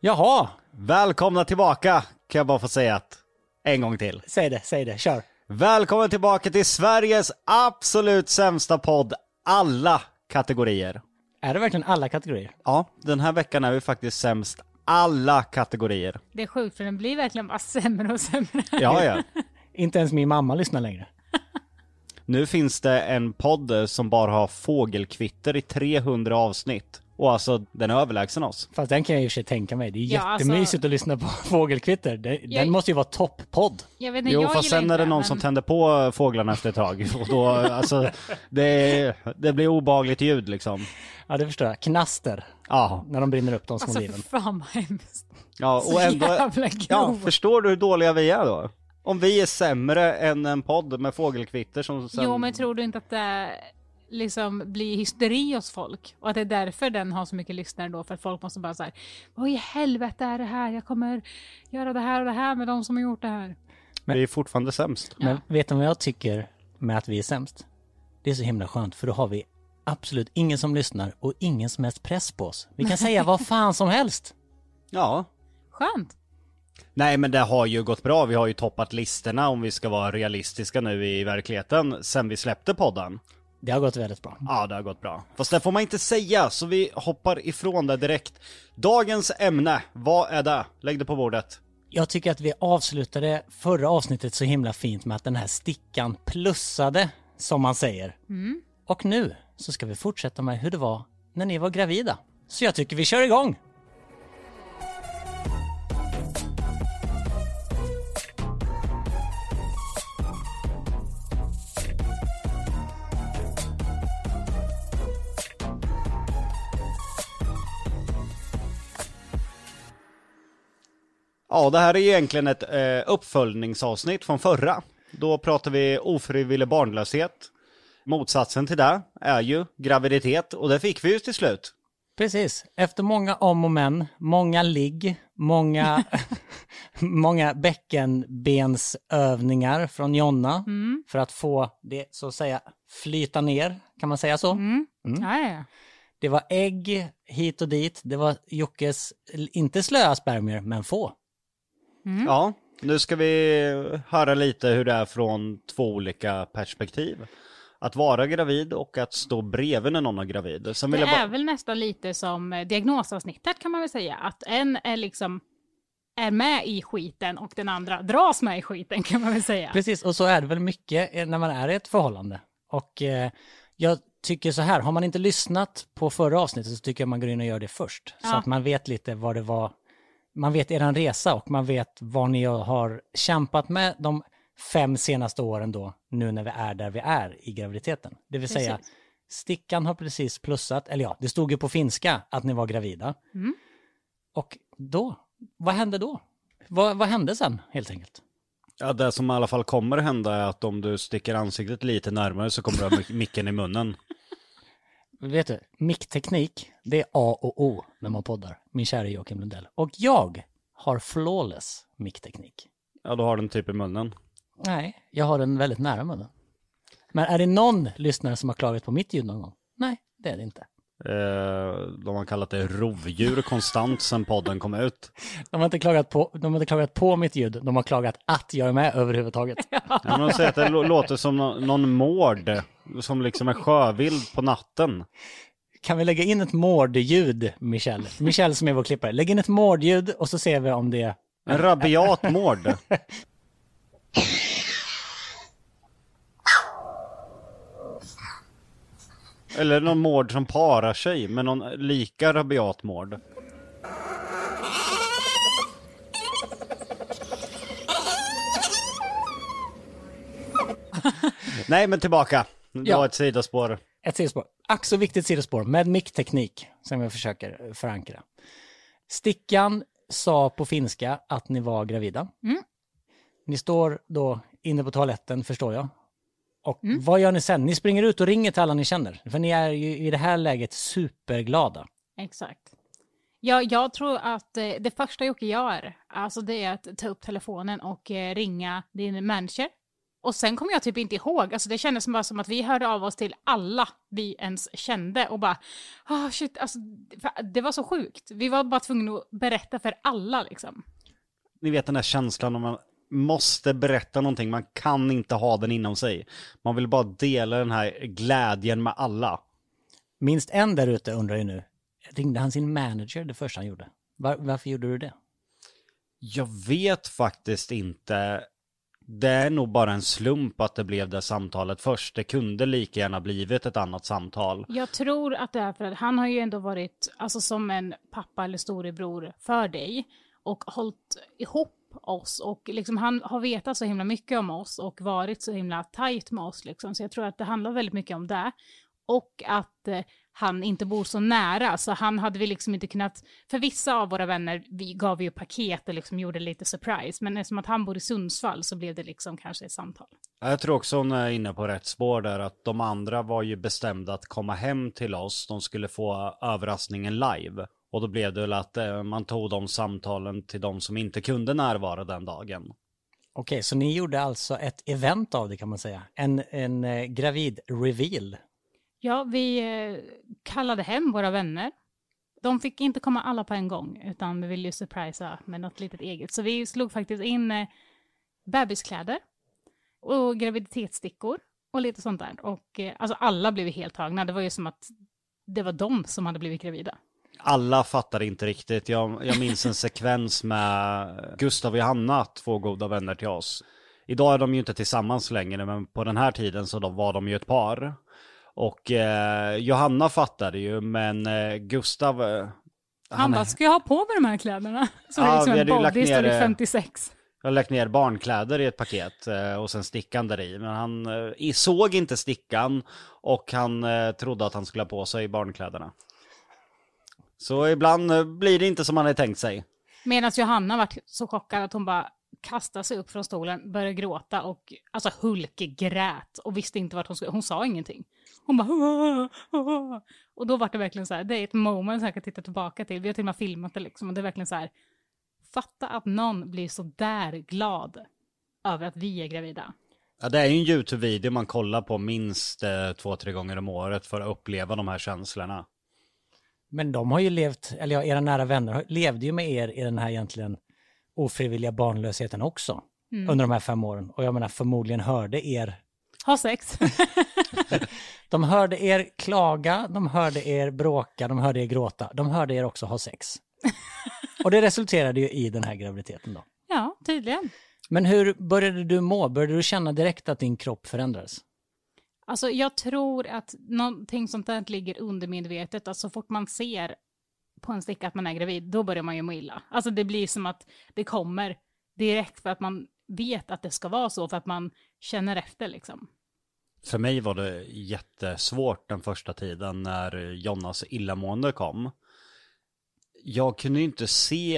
Jaha, Välkomna tillbaka, kan jag bara få säga att en gång till. säg det, säg det, kör. Välkommen tillbaka till Sveriges absolut sämsta podd, alla kategorier. Är det verkligen alla kategorier? Ja, den här veckan är vi faktiskt sämst alla kategorier. Det är sjukt för den blir verkligen bara sämre och sämre. Ja, ja. Inte ens min mamma lyssnar längre. Nu finns det en podd som bara har fågelkvitter i 300 avsnitt. Och alltså, den är överlägsen oss. Fast den kan jag i och för sig tänka mig. Det är Ja, alltså- jättemysigt att lyssna på fågelkvitter. Den, Jag- den måste ju vara topppodd. Jo, jag fast sen är det någon men- som tänder på fåglarna efter ett tag. Och då, alltså, det, det blir obagligt ljud liksom. Ja, det förstår jag. Knaster. Ja, När de brinner upp de små Alltså liven. för fan vad hemskt. ja och ändå... jävla Ja, förstår du hur dåliga vi är då? Om vi är sämre än en podd med fågelkvitter som sen... Jo men tror du inte att det liksom blir hysteri hos folk? Och att det är därför den har så mycket lyssnare då? För att folk måste bara säga Vad i helvete är det här? Jag kommer göra det här och det här med de som har gjort det här. Vi är fortfarande sämst. Men vet du vad jag tycker med att vi är sämst? Det är så himla skönt, för då har vi absolut ingen som lyssnar och ingen som helst press på oss. Vi kan säga vad fan som helst. Ja. Skönt. Nej men det har ju gått bra. Vi har ju toppat listorna om vi ska vara realistiska nu i verkligheten sen vi släppte podden. Det har gått väldigt bra. Ja, det har gått bra. Fast det får man inte säga, så vi hoppar ifrån det direkt. Dagens ämne, vad är det? Lägg det på bordet. Jag tycker att vi avslutade förra avsnittet så himla fint med att den här stickan plussade, som man säger. Och nu så ska vi fortsätta med hur det var när ni var gravida. Så jag tycker vi kör igång! Ja, det här är egentligen ett eh, uppföljningsavsnitt från förra. Då pratar vi ofrivillig barnlöshet. Motsatsen till det är ju graviditet och det fick vi ju till slut. Precis. Efter många om och men, många ligg, många, många bäckenbensövningar från Jonna för att få det så att säga flyta ner, kan man säga så? Mm. Ja, ja. Det var ägg hit och dit, det var Jockes, inte slöa spermier, men få. Ja, nu ska vi höra lite hur det är från två olika perspektiv. Att vara gravid och att stå bredvid när någon är gravid. Sen vill Det jag bara... är väl nästan lite som eh, diagnosavsnittet kan man väl säga. Att en är liksom är med i skiten och den andra dras med i skiten kan man väl säga. Precis, och så är det väl mycket eh, när man är i ett förhållande. Och eh, jag tycker så här, har man inte lyssnat på förra avsnittet så tycker jag man går in och gör det först. Så Ja. att man vet lite vad det var, man vet eran resa och man vet vad ni har kämpat med de fem senaste åren då, nu när vi är där vi är i graviditeten. Det vill säga, Precis. stickan har precis plussat, eller ja, det stod ju på finska att ni var gravida. Mm. Och då, vad hände då? Vad, vad hände sen, helt enkelt? Ja, det som i alla fall kommer hända är att om du sticker ansiktet lite närmare så kommer du ha mic- micken i munnen. Vet du, mickteknik, det är A och O när man poddar. Min kära Joakim Lundell. Och jag har flawless mickteknik. Ja, då har den typ i munnen. Nej, jag har den väldigt nära munnen. Men är det någon lyssnare som har klagat på mitt ljud någon gång? Nej, det är det inte. Eh, de har kallat det rovdjur konstant sedan podden kom ut. De har inte klagat på, de har inte klagat på mitt ljud, de har klagat att jag är med överhuvudtaget. Ja, men de säger att det lå- låter som nå- någon mård som liksom är sjövild på natten. Kan vi lägga in ett mårdljud, Michel? Michel som är vår klippare. Lägg in ett mårdljud och så ser vi om det... En rabiat mård. Eller någon mård som parar sig med någon lika rabiat mård. Nej men tillbaka. Det Ja. var ett sidospår. Ett sidospår. Ack så viktigt sidospår med mickteknik som jag försöker förankra. Stickan sa på finska att ni var gravida. Mm. Ni står då inne på toaletten förstår jag. Och vad gör ni sen? Ni springer ut och ringer till alla ni känner. För ni är ju i det här läget superglada. Exakt. Ja, jag tror att eh, det första Jocke gör, alltså det är att ta upp telefonen och eh, ringa din manager Och sen kommer jag typ inte ihåg, alltså det kändes bara som att vi hörde av oss till alla vi ens kände och bara, ah shit, alltså det var så sjukt. Vi var bara tvungna att berätta för alla liksom. Ni vet den där känslan om man måste berätta någonting, man kan inte ha den inom sig. Man vill bara dela den här glädjen med alla. Minst en där ute undrar ju nu, ringde han sin manager det första han gjorde? Var, varför gjorde du det? Jag vet faktiskt inte. Det är nog bara en slump att det blev det samtalet först. Det kunde lika gärna blivit ett annat samtal. Jag tror att det är för att han har ju ändå varit alltså, som en pappa eller storebror för dig och hållit ihop oss och liksom han har vetat så himla mycket om oss och varit så himla tajt med oss liksom. Så jag tror att det handlar väldigt mycket om det. Och att eh, han inte bor så nära, så han hade vi liksom inte kunnat, för vissa av våra vänner, vi gav ju paket och liksom gjorde lite surprise, men eftersom att han bor i Sundsvall så blev det liksom kanske ett samtal. Jag tror också hon är inne på rätt spår där, att de andra var ju bestämda att komma hem till oss, de skulle få överraskningen live. Och då blev det väl att eh, man tog de samtalen till de som inte kunde närvara den dagen. Okej, så ni gjorde alltså ett event av det kan man säga. En, en eh, gravid-reveal. Ja, vi eh, kallade hem våra vänner. De fick inte komma alla på en gång, utan vi ville ju surprisa med något litet eget. Så vi slog faktiskt in eh, bebiskläder och graviditetsstickor och lite sånt där. Och eh, alltså alla blev helt tagna. Det var ju som att det var de som hade blivit gravida. Alla fattade inte riktigt. Jag, jag minns en sekvens med Gustav och Johanna, två goda vänner till oss. Idag är de ju inte tillsammans längre, men på den här tiden så då var de ju ett par. Och eh, Johanna fattade ju, men eh, Gustav... Eh, Han, bara, ska jag ha på mig de här kläderna? Så Ja, det är liksom en hade ju lagt body ner, eh, 56. Jag har lagt ner barnkläder i ett paket eh, och sen stickan där i. Men han eh, såg inte stickan och han trodde att han skulle ha på sig barnkläderna. Så ibland eh, blir det inte som han hade tänkt sig. Medan Johanna var så chockad att hon bara kastade sig upp från stolen, började gråta och alltså hulkgrät och visste inte vart hon skulle. Hon sa ingenting. Hon bara "Åh, åh." och då var det verkligen så här, det är ett moment som jag kan titta tillbaka till. Vi har till och med filmat det liksom och det är verkligen så här, fatta att någon blir så där glad över att vi är gravida. Ja, det är ju en YouTube-video man kollar på minst eh, två, tre gånger om året för att uppleva de här känslorna. Men de har ju levt, eller ja, era nära vänner levde ju med er i den här egentligen ofrivilliga barnlösheten också. Under de här fem åren. Och jag menar förmodligen hörde er, Ha sex. de hörde er klaga, de hörde er bråka, de hörde er gråta, de hörde er också ha sex. Och det resulterade ju i den här graviditeten då. ja, tydligen. Men hur började du må? Började du känna direkt att din kropp förändrades? Alltså jag tror att någonting sånt där ligger undermedvetet, att så fort man ser på en sticka att man är gravid, då börjar man ju må illa. Alltså det blir som att det kommer direkt för att man vet att det ska vara så, för att man känner efter liksom. För mig var det jättesvårt den första tiden när Jonas illamående kom. Jag kunde ju inte se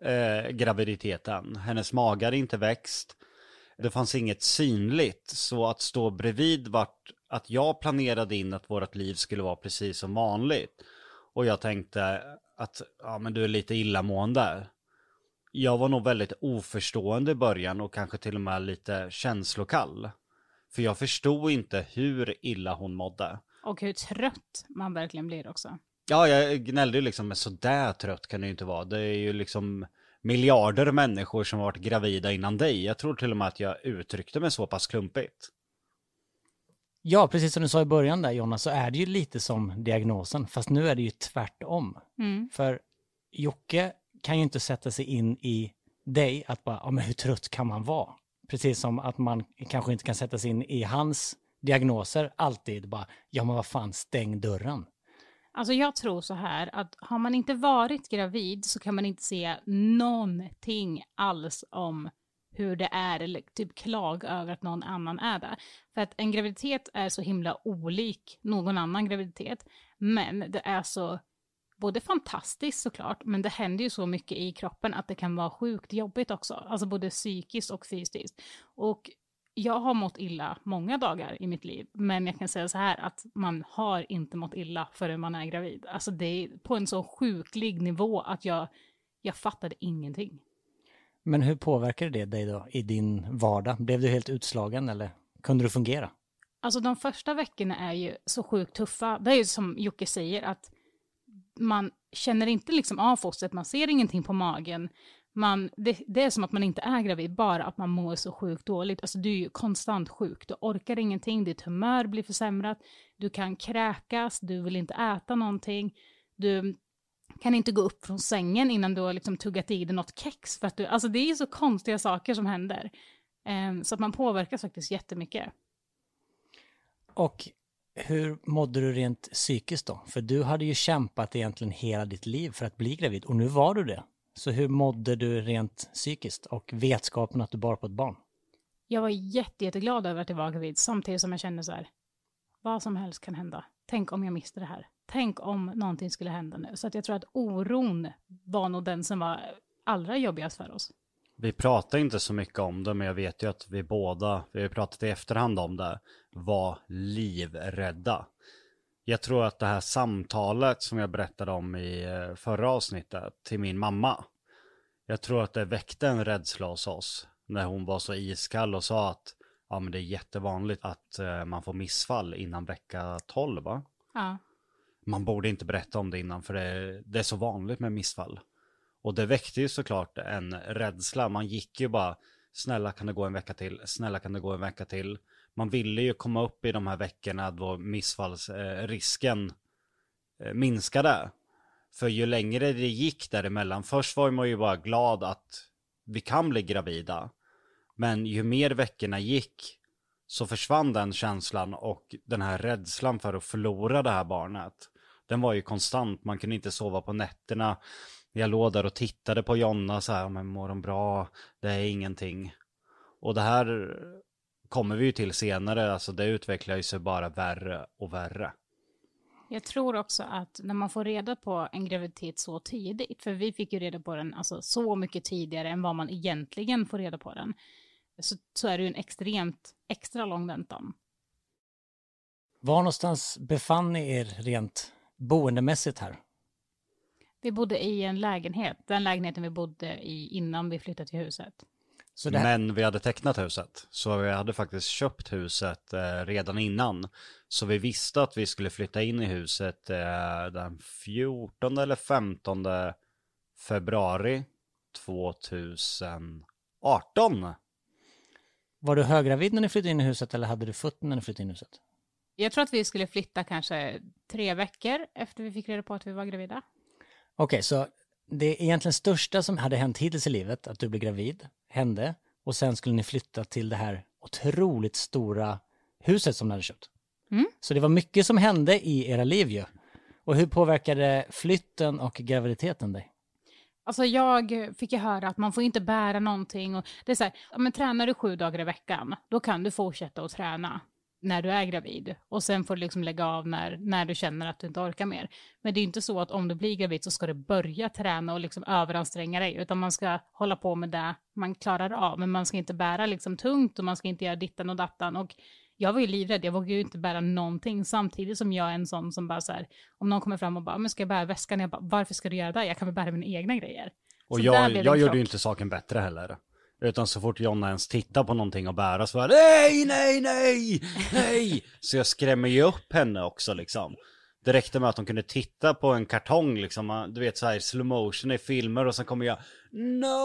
eh, graviditeten. Hennes mage hade inte växt. Det fanns inget synligt. Så att stå bredvid vart att jag planerade in att vårt liv skulle vara precis som vanligt. Och jag tänkte att ja, men du är lite illamående. Jag var nog väldigt oförstående i början och kanske till och med lite känslokall. För jag förstod inte hur illa hon mådde. Och hur trött man verkligen blir också. Ja, jag gnällde ju liksom, men sådär trött kan det ju inte vara. Det är ju liksom miljarder människor som varit gravida innan dig. Jag tror till och med att jag uttryckte mig så pass klumpigt. Ja, precis som du sa i början där Jonna, så är det ju lite som diagnosen, fast nu är det ju tvärtom. Mm. För Jocke kan ju inte sätta sig in i dig, att bara, ja men hur trött kan man vara? Precis som att man kanske inte kan sätta sig in i hans diagnoser alltid, bara, ja men vad fan, stäng dörren. Alltså jag tror så här att har man inte varit gravid så kan man inte se någonting alls om hur det är eller typ klaga över att någon annan är där. För att en graviditet är så himla olik någon annan graviditet. Men det är så både fantastiskt såklart, men det händer ju så mycket i kroppen att det kan vara sjukt jobbigt också. Alltså både psykiskt och fysiskt. Och jag har mått illa många dagar i mitt liv, men jag kan säga så här att man har inte mått illa förrän man är gravid. Alltså det är på en så sjuklig nivå att jag, jag fattade ingenting. Men hur påverkade det dig då i din vardag? Blev du helt utslagen eller kunde du fungera? Alltså de första veckorna är ju så sjukt tuffa. Det är ju som Jocke säger att man känner inte liksom av fostret, man ser ingenting på magen. Man, det, det, är som att man inte är gravid, bara att man mår så sjukt dåligt. Alltså du är ju konstant sjuk, du orkar ingenting, ditt humör blir försämrat, du kan kräkas, du vill inte äta någonting, du kan inte gå upp från sängen innan du har liksom tuggat i dig något kex. För att du, alltså det är så konstiga saker som händer. Um, så att man påverkas faktiskt jättemycket. Och hur mådde du rent psykiskt då? För du hade ju kämpat egentligen hela ditt liv för att bli gravid och nu var du det. Så hur mådde du rent psykiskt och vetskapen att du bar på ett barn? Jag var jätte, jätteglad över att jag var gravid samtidigt som jag kände så här, vad som helst kan hända. Tänk om jag miste det här. Tänk om någonting skulle hända nu. Så att jag tror att oron var nog den som var allra jobbigast för oss. Vi pratar inte så mycket om det, men jag vet ju att vi båda, vi har pratat i efterhand om det, var livrädda. Jag tror att det här samtalet som jag berättade om i eh, förra avsnittet till min mamma, jag tror att det väckte en rädsla hos oss när hon var så iskall och sa att ja, men det är jättevanligt att uh, man får missfall innan vecka 12, va? Ja. Man borde inte berätta om det innan för det, det är så vanligt med missfall. Och det väckte ju såklart en rädsla. Man gick ju bara, snälla kan det gå en vecka till, snälla kan det gå en vecka till. Man ville ju komma upp i de här veckorna då missfallsrisken eh, eh, minskade. För ju längre det gick däremellan, först var man ju bara glad att vi kan bli gravida. Men ju mer veckorna gick så försvann den känslan och den här rädslan för att förlora det här barnet. Den var ju konstant, man kunde inte sova på nätterna. Jag låg där och tittade på Jonna så här, men mår hon bra? Det är ingenting. Och det här kommer vi ju till senare, alltså det utvecklar ju sig bara värre och värre. Jag tror också att när man får reda på en graviditet så tidigt, för vi fick ju reda på den alltså så mycket tidigare än vad man egentligen får reda på den, så, så är det ju en extremt extra lång väntan. Var någonstans befann ni er rent boendemässigt här? Vi bodde i en lägenhet, den lägenheten vi bodde i innan vi flyttade till huset. Här... Men vi hade tecknat huset, så vi hade faktiskt köpt huset eh, redan innan. Så vi visste att vi skulle flytta in i huset eh, den 14 eller 15 februari 2018. Var du höggravid när ni flyttade in i huset eller hade du fött när ni flyttade in i huset? Jag tror att vi skulle flytta kanske tre veckor efter vi fick reda på att vi var gravida. Okej, okay, så det egentligen största som hade hänt hittills i livet, att du blev gravid, hände och sen skulle ni flytta till det här otroligt stora huset som ni hade köpt. Mm. Så det var mycket som hände i era liv ju. Och hur påverkade flytten och graviditeten dig? Alltså jag fick ju höra att man får inte bära någonting och det är så här, men tränar du sju dagar i veckan, då kan du fortsätta att träna när du är gravid. Och sen får du liksom lägga av när, när du känner att du inte orkar mer. Men det är inte så att om du blir gravid så ska du börja träna och liksom överanstränga dig, utan man ska hålla på med det man klarar av. Men man ska inte bära liksom tungt och man ska inte göra dittan och dattan. Och jag var ju livrädd, jag vågade ju inte bära någonting samtidigt som jag är en sån som bara så här, om någon kommer fram och bara, men ska jag bära väskan? Jag bara, varför ska du göra det? Jag kan väl bära mina egna grejer. Och så jag, jag gjorde ju inte saken bättre heller. Utan så fort Jonna ens tittar på någonting och bära så var det nej, nej, nej, nej. Så jag skrämmer ju upp henne också liksom. Det räckte med att hon kunde titta på en kartong liksom, du vet så här slow motion i filmer och sen kommer jag No!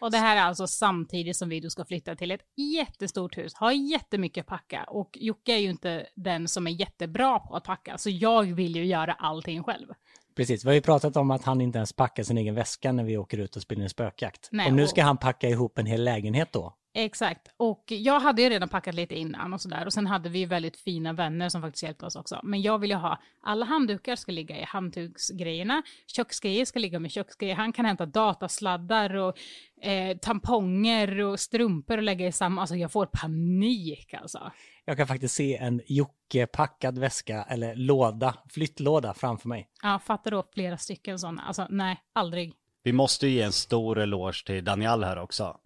Och det här är alltså samtidigt som vi då ska flytta till ett jättestort hus, har jättemycket att packa och Jocke är ju inte den som är jättebra på att packa, så jag vill ju göra allting själv. Precis, vi har ju pratat om att han inte ens packar sin egen väska när vi åker ut och spelar en spökjakt. Nej, och nu ska han packa ihop en hel lägenhet då. Exakt, och jag hade ju redan packat lite innan och sådär och sen hade vi ju väldigt fina vänner som faktiskt hjälpte oss också. Men jag vill ju ha, alla handdukar ska ligga i handduksgrejerna, köksgrejer ska ligga med köksgrejer, han kan hämta datasladdar och eh, tamponger och strumpor och lägga i samma, alltså jag får panik alltså. Jag kan faktiskt se en Jocke-packad väska eller låda, flyttlåda framför mig. Ja, fattar då flera stycken sådana. Alltså nej, aldrig. Vi måste ju ge en stor eloge till Daniel här också.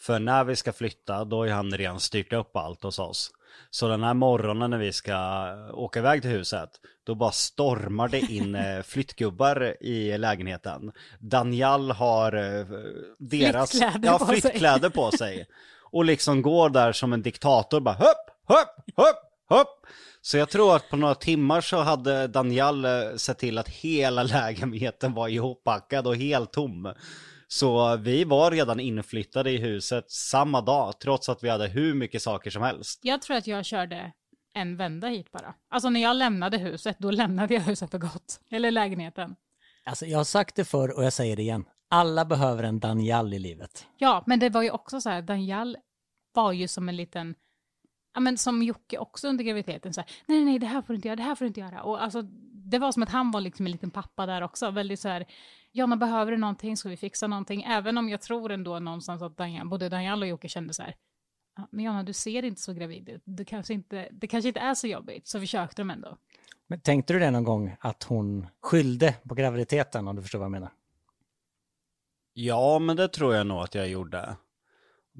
För när vi ska flytta, då har han redan styrt upp allt hos oss. Så den här morgonen när vi ska åka iväg till huset, då bara stormar det in eh, flyttgubbar i lägenheten. Daniel har eh, deras Flyttkläder ja, på sig. flyttkläder på sig. Och liksom går där som en diktator bara hopp, hopp, hopp, hopp. Så jag tror att på några timmar så hade Daniel eh, sett till att hela lägenheten var ihoppackad och helt tom. Så vi var redan inflyttade i huset samma dag, trots att vi hade hur mycket saker som helst. Jag tror att jag körde en vända hit bara. Alltså när jag lämnade huset, då lämnade jag huset för gott. Eller lägenheten. Alltså jag har sagt det förr och jag säger det igen. Alla behöver en Daniel i livet. Ja, men det var ju också så här, Daniel var ju som en liten, ja men som Jocke också under graviditeten så här, nej nej nej det här får du inte göra, det här får du inte göra. Och alltså det var som att han var liksom en liten pappa där också, väldigt så här, Jonna behöver du någonting, ska vi fixa någonting? Även om jag tror ändå någonstans att Daniel, både Daniel och Jocke kände så här, ja, men Jonna du ser inte så gravid ut, det kanske inte, det kanske inte är så jobbigt, så försökte de ändå. Men tänkte du det någon gång att hon skyllde på graviditeten om du förstår vad jag menar? Ja, men det tror jag nog att jag gjorde.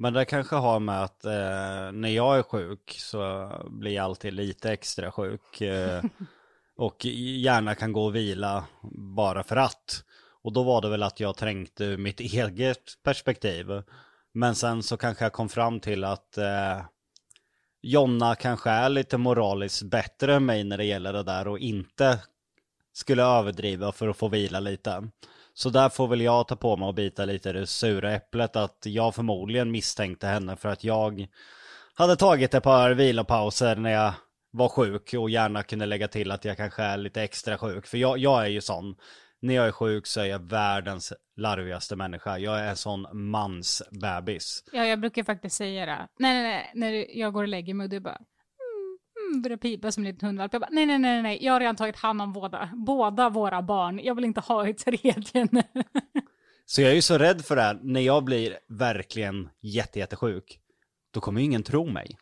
Men det kanske har med att eh, när jag är sjuk så blir jag alltid lite extra sjuk. Eh, och gärna kan gå och vila bara för att. Och då var det väl att jag trängte ur mitt eget perspektiv. Men sen så kanske jag kom fram till att eh, Jonna kanske är lite moraliskt bättre än mig när det gäller det där och inte skulle överdriva för att få vila lite. Så där får väl jag ta på mig och bita lite i det sura äpplet att jag förmodligen misstänkte henne för att jag hade tagit ett par vilopauser när jag var sjuk och gärna kunde lägga till att jag kanske är lite extra sjuk. För jag, jag är ju sån. När jag är sjuk så är jag världens larvigaste människa. Jag är en sån mansbebis. Ja, jag brukar faktiskt säga det. Nej, nej, nej, när jag går och lägger mig och du bara mm, pipa som en liten hundvalp. Jag bara, nej, nej, nej, nej, jag har redan tagit hand om båda, båda våra barn. Jag vill inte ha ett tredje nu. Så jag är ju så rädd för det här. När jag blir verkligen jätte, jättesjuk, då kommer ju ingen tro mig.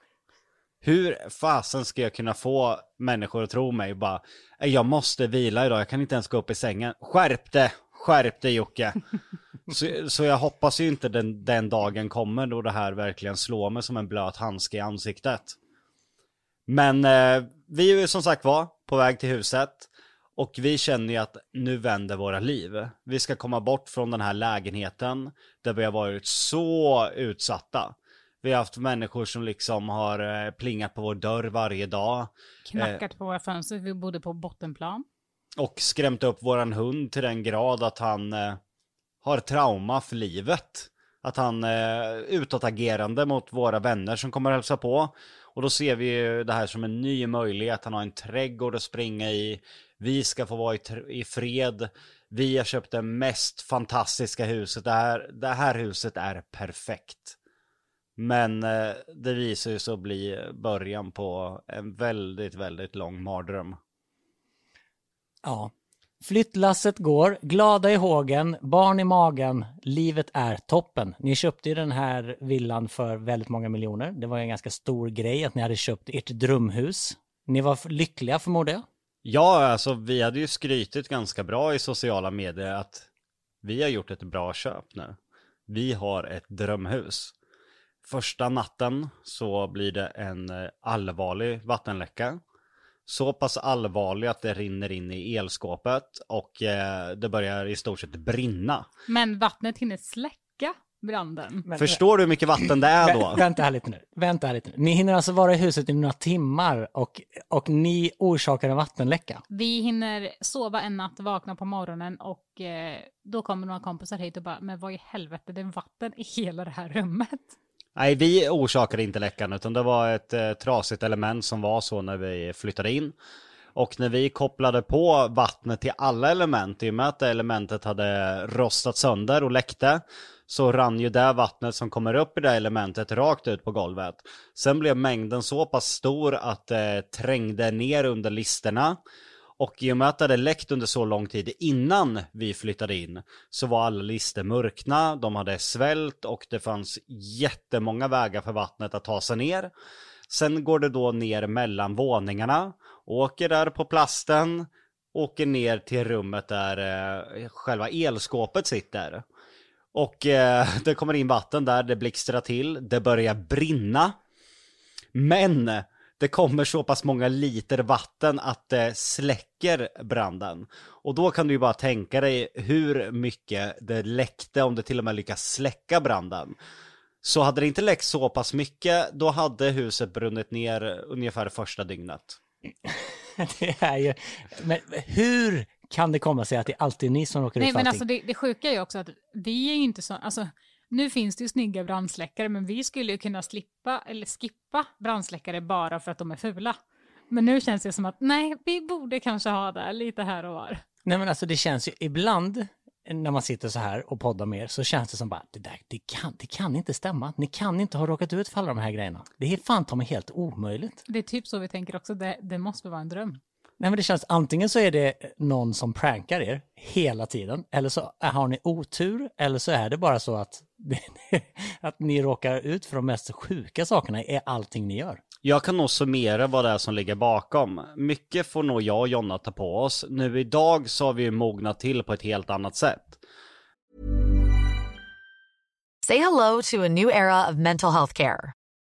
Hur fasen ska jag kunna få människor att tro mig bara, jag måste vila idag, jag kan inte ens gå upp i sängen. Skärp det! Skärp dig Jocke! så, så jag hoppas ju inte den, den dagen kommer då det här verkligen slår mig som en blöt handske i ansiktet. Men eh, vi är ju som sagt var på väg till huset. Och vi känner ju att nu vänder våra liv. Vi ska komma bort från den här lägenheten där vi har varit så utsatta. Vi har haft människor som liksom har eh, plingat på vår dörr varje dag Knackat på våra fönster, vi bodde på bottenplan. och skrämt upp våran hund till den grad att han eh, har trauma för livet. Att han är utåtagerande mot våra vänner som kommer hälsa på. Och då ser vi ju det här som en ny möjlighet. Han har en trädgård att springa i. Vi ska få vara i, i fred. Vi har köpt det mest fantastiska huset. Det här, det här huset är perfekt. Men eh, det visar ju sig att bli början på en väldigt, väldigt lång mardröm. Ja. Flyttlasset går, glada i hågen, barn i magen, livet är toppen. Ni köpte ju den här villan för väldigt många miljoner. Det var ju en ganska stor grej att ni hade köpt ert drömhus. Ni var lyckliga förmodar jag. Ja, alltså vi hade ju skrytit ganska bra i sociala medier att vi har gjort ett bra köp nu. Vi har ett drömhus. Första natten så blir det en eh, allvarlig vattenläcka. Så pass allvarlig att det rinner in i elskåpet och eh, det börjar i stort sett brinna. Men vattnet hinner släcka branden. Men, Förstår du hur mycket vatten det är då? Vänta här lite nu. Vänta här lite nu. Ni hinner alltså vara i huset i några timmar och, och ni orsakar en vattenläcka. Vi hinner sova en natt, vakna på morgonen och eh, då kommer några kompisar hit och bara, men vad i helvete, det är vatten i hela det här rummet. Nej, vi orsakade inte läckan utan det var ett eh, trasigt element som var så när vi flyttade in. Och när vi kopplade på vattnet till alla element, i och med att det elementet hade rostat sönder och läckte, så rann ju det vattnet som kommer upp i det elementet rakt ut på golvet. Sen blev mängden så pass stor att det trängde ner under listerna. Och i och med att det hade läckt under så lång tid innan vi flyttade in så var alla lister mörkna, de hade svält och det fanns jättemånga vägar för vattnet att ta sig ner. Sen går det då ner mellan våningarna, åker där på plasten, åker ner till rummet där eh, själva elskåpet sitter. Och eh, det kommer in vatten där, det blixtrar till, det börjar brinna. Men det kommer så pass många liter vatten att det släcker branden. Och då kan du ju bara tänka dig hur mycket det läckte om det till och med lyckas släcka branden. Så hade det inte läckt så pass mycket, då hade huset brunnit ner ungefär första dygnet. det är ju... Men hur kan det komma sig att det alltid är ni som råkar ut Nej, för men allting? alltså det, det sjuka är ju också att vi är ju inte så, alltså nu finns det ju snygga brandsläckare, men vi skulle ju kunna slippa eller skippa brandsläckare bara för att de är fula. Men nu känns det som att nej, vi borde kanske ha det lite här och var. Nej men alltså det känns ju ibland när man sitter så här och poddar med er så känns det som bara det där, det kan, det kan inte stämma. Ni kan inte ha råkat ut för alla de här grejerna. Det är fan ta mig helt omöjligt. Det är typ så vi tänker också, det, det måste vara en dröm. Nej men det känns antingen så är det någon som prankar er hela tiden eller så har ni otur eller så är det bara så att, att ni råkar ut för de mest sjuka sakerna i allting ni gör. Jag kan nog summera vad det är som ligger bakom. Mycket får nog jag och Jonna ta på oss. Nu idag så har vi ju mognat till på ett helt annat sätt. Say hello to a new era of mental health care.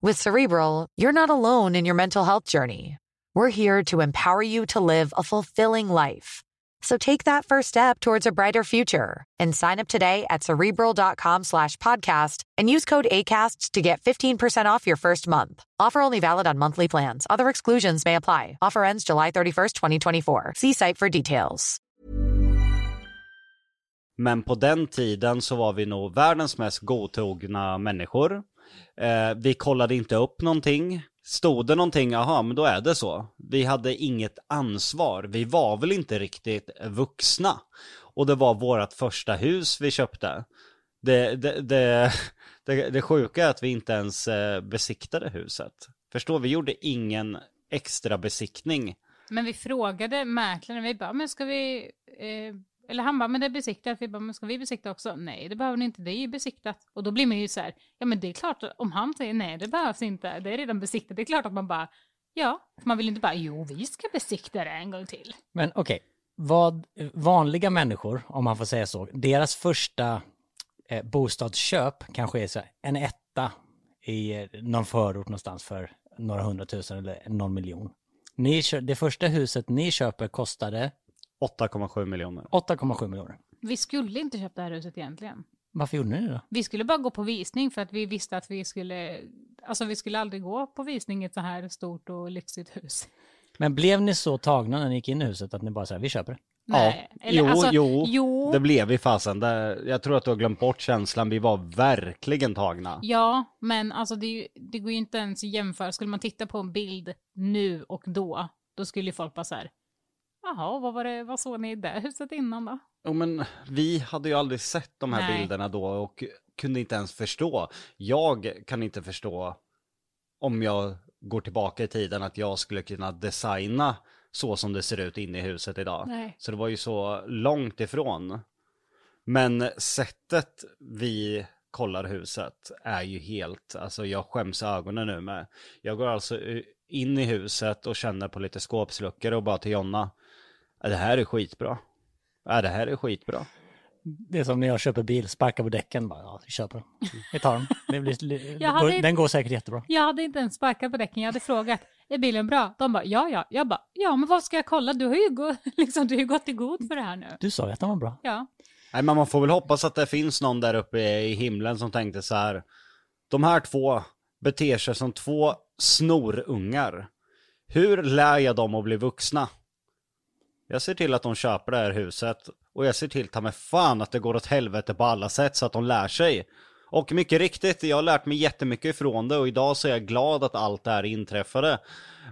With Cerebral, you're not alone in your mental health journey. We're here to empower you to live a fulfilling life. So take that first step towards a brighter future and sign up today at cerebral.com slash podcast and use code ACAST to get 15% off your first month. Offer only valid on monthly plans. Other exclusions may apply. Offer ends July 31st, 2024. See site for details. Men på den tiden så var vi nog världens mest godtogna människor. Eh, vi kollade inte upp någonting. Stod det någonting, jaha, men då är det så. Vi hade inget ansvar. Vi var väl inte riktigt vuxna. Och det var vårt första hus vi köpte. Det, det, det, det, det sjuka är att vi inte ens eh, besiktade huset. Förstår, vi gjorde ingen extra besiktning. Men vi frågade mäklaren, vi bara, men ska vi, eh, eller han bara, men det är besiktat, vi bara, men ska vi besikta också? Nej, det behöver ni inte, det är ju besiktat. Och då blir man ju så här, ja men det är klart, om han säger nej, det behövs inte, det är redan besiktat, det är klart att man bara, ja, man vill inte bara, jo, vi ska besikta det en gång till. Men okej, vad vanliga människor, om man får säga så, deras första eh, bostadsköp kanske är så här, en etta i eh, någon förort någonstans för några hundratusen eller någon miljon. Ni, det första huset ni köper kostade 8,7 miljoner. 8,7 miljoner. Vi skulle inte köpa det här huset egentligen. Varför gjorde ni det då? Vi skulle bara gå på visning för att vi visste att vi skulle, alltså vi skulle aldrig gå på visning i ett så här stort och lyxigt hus. Men blev ni så tagna när ni gick in i huset att ni bara säger vi köper det? Nej, ja, eller jo, alltså, jo, jo. det blev vi fasen. Det, jag tror att du har glömt bort känslan. Vi var verkligen tagna. Ja, men alltså det, det går ju inte ens att jämföra. Skulle man titta på en bild nu och då, då skulle ju folk bara så här, jaha, vad var det, vad såg ni i det huset innan då? Jo, men vi hade ju aldrig sett de här Nej. bilderna då och kunde inte ens förstå. Jag kan inte förstå om jag går tillbaka i tiden att jag skulle kunna designa så som det ser ut inne i huset idag. Nej. Så det var ju så långt ifrån. Men sättet vi kollar huset är ju helt, alltså jag skäms ögonen nu med. Jag går alltså in i huset och känner på lite skåpsluckor och bara till Jonna. "Ja, Det här är skitbra. Ja, det här är skitbra. Det är som när jag köper bil, sparkar på däcken, bara ja, vi köper den. Vi tar den. Det blir, Jag hade inte- Den går säkert jättebra. Jag hade inte ens sparkat på däcken, jag hade frågat, är bilen bra? De bara, ja, ja. Jag bara, ja, men vad ska jag kolla? Du har ju, gå, liksom, du har ju gått i god för det här nu. Du sa ju att den var bra. Ja. Nej, men man får väl hoppas att det finns någon där uppe i himlen som tänkte så här. De här två beter sig som två snorungar. Hur lär jag dem att bli vuxna? Jag ser till att de köper det här huset och jag ser till ta mig fan att det går åt helvete på alla sätt så att de lär sig. Och mycket riktigt, jag har lärt mig jättemycket ifrån det och idag så är jag glad att allt det här inträffade.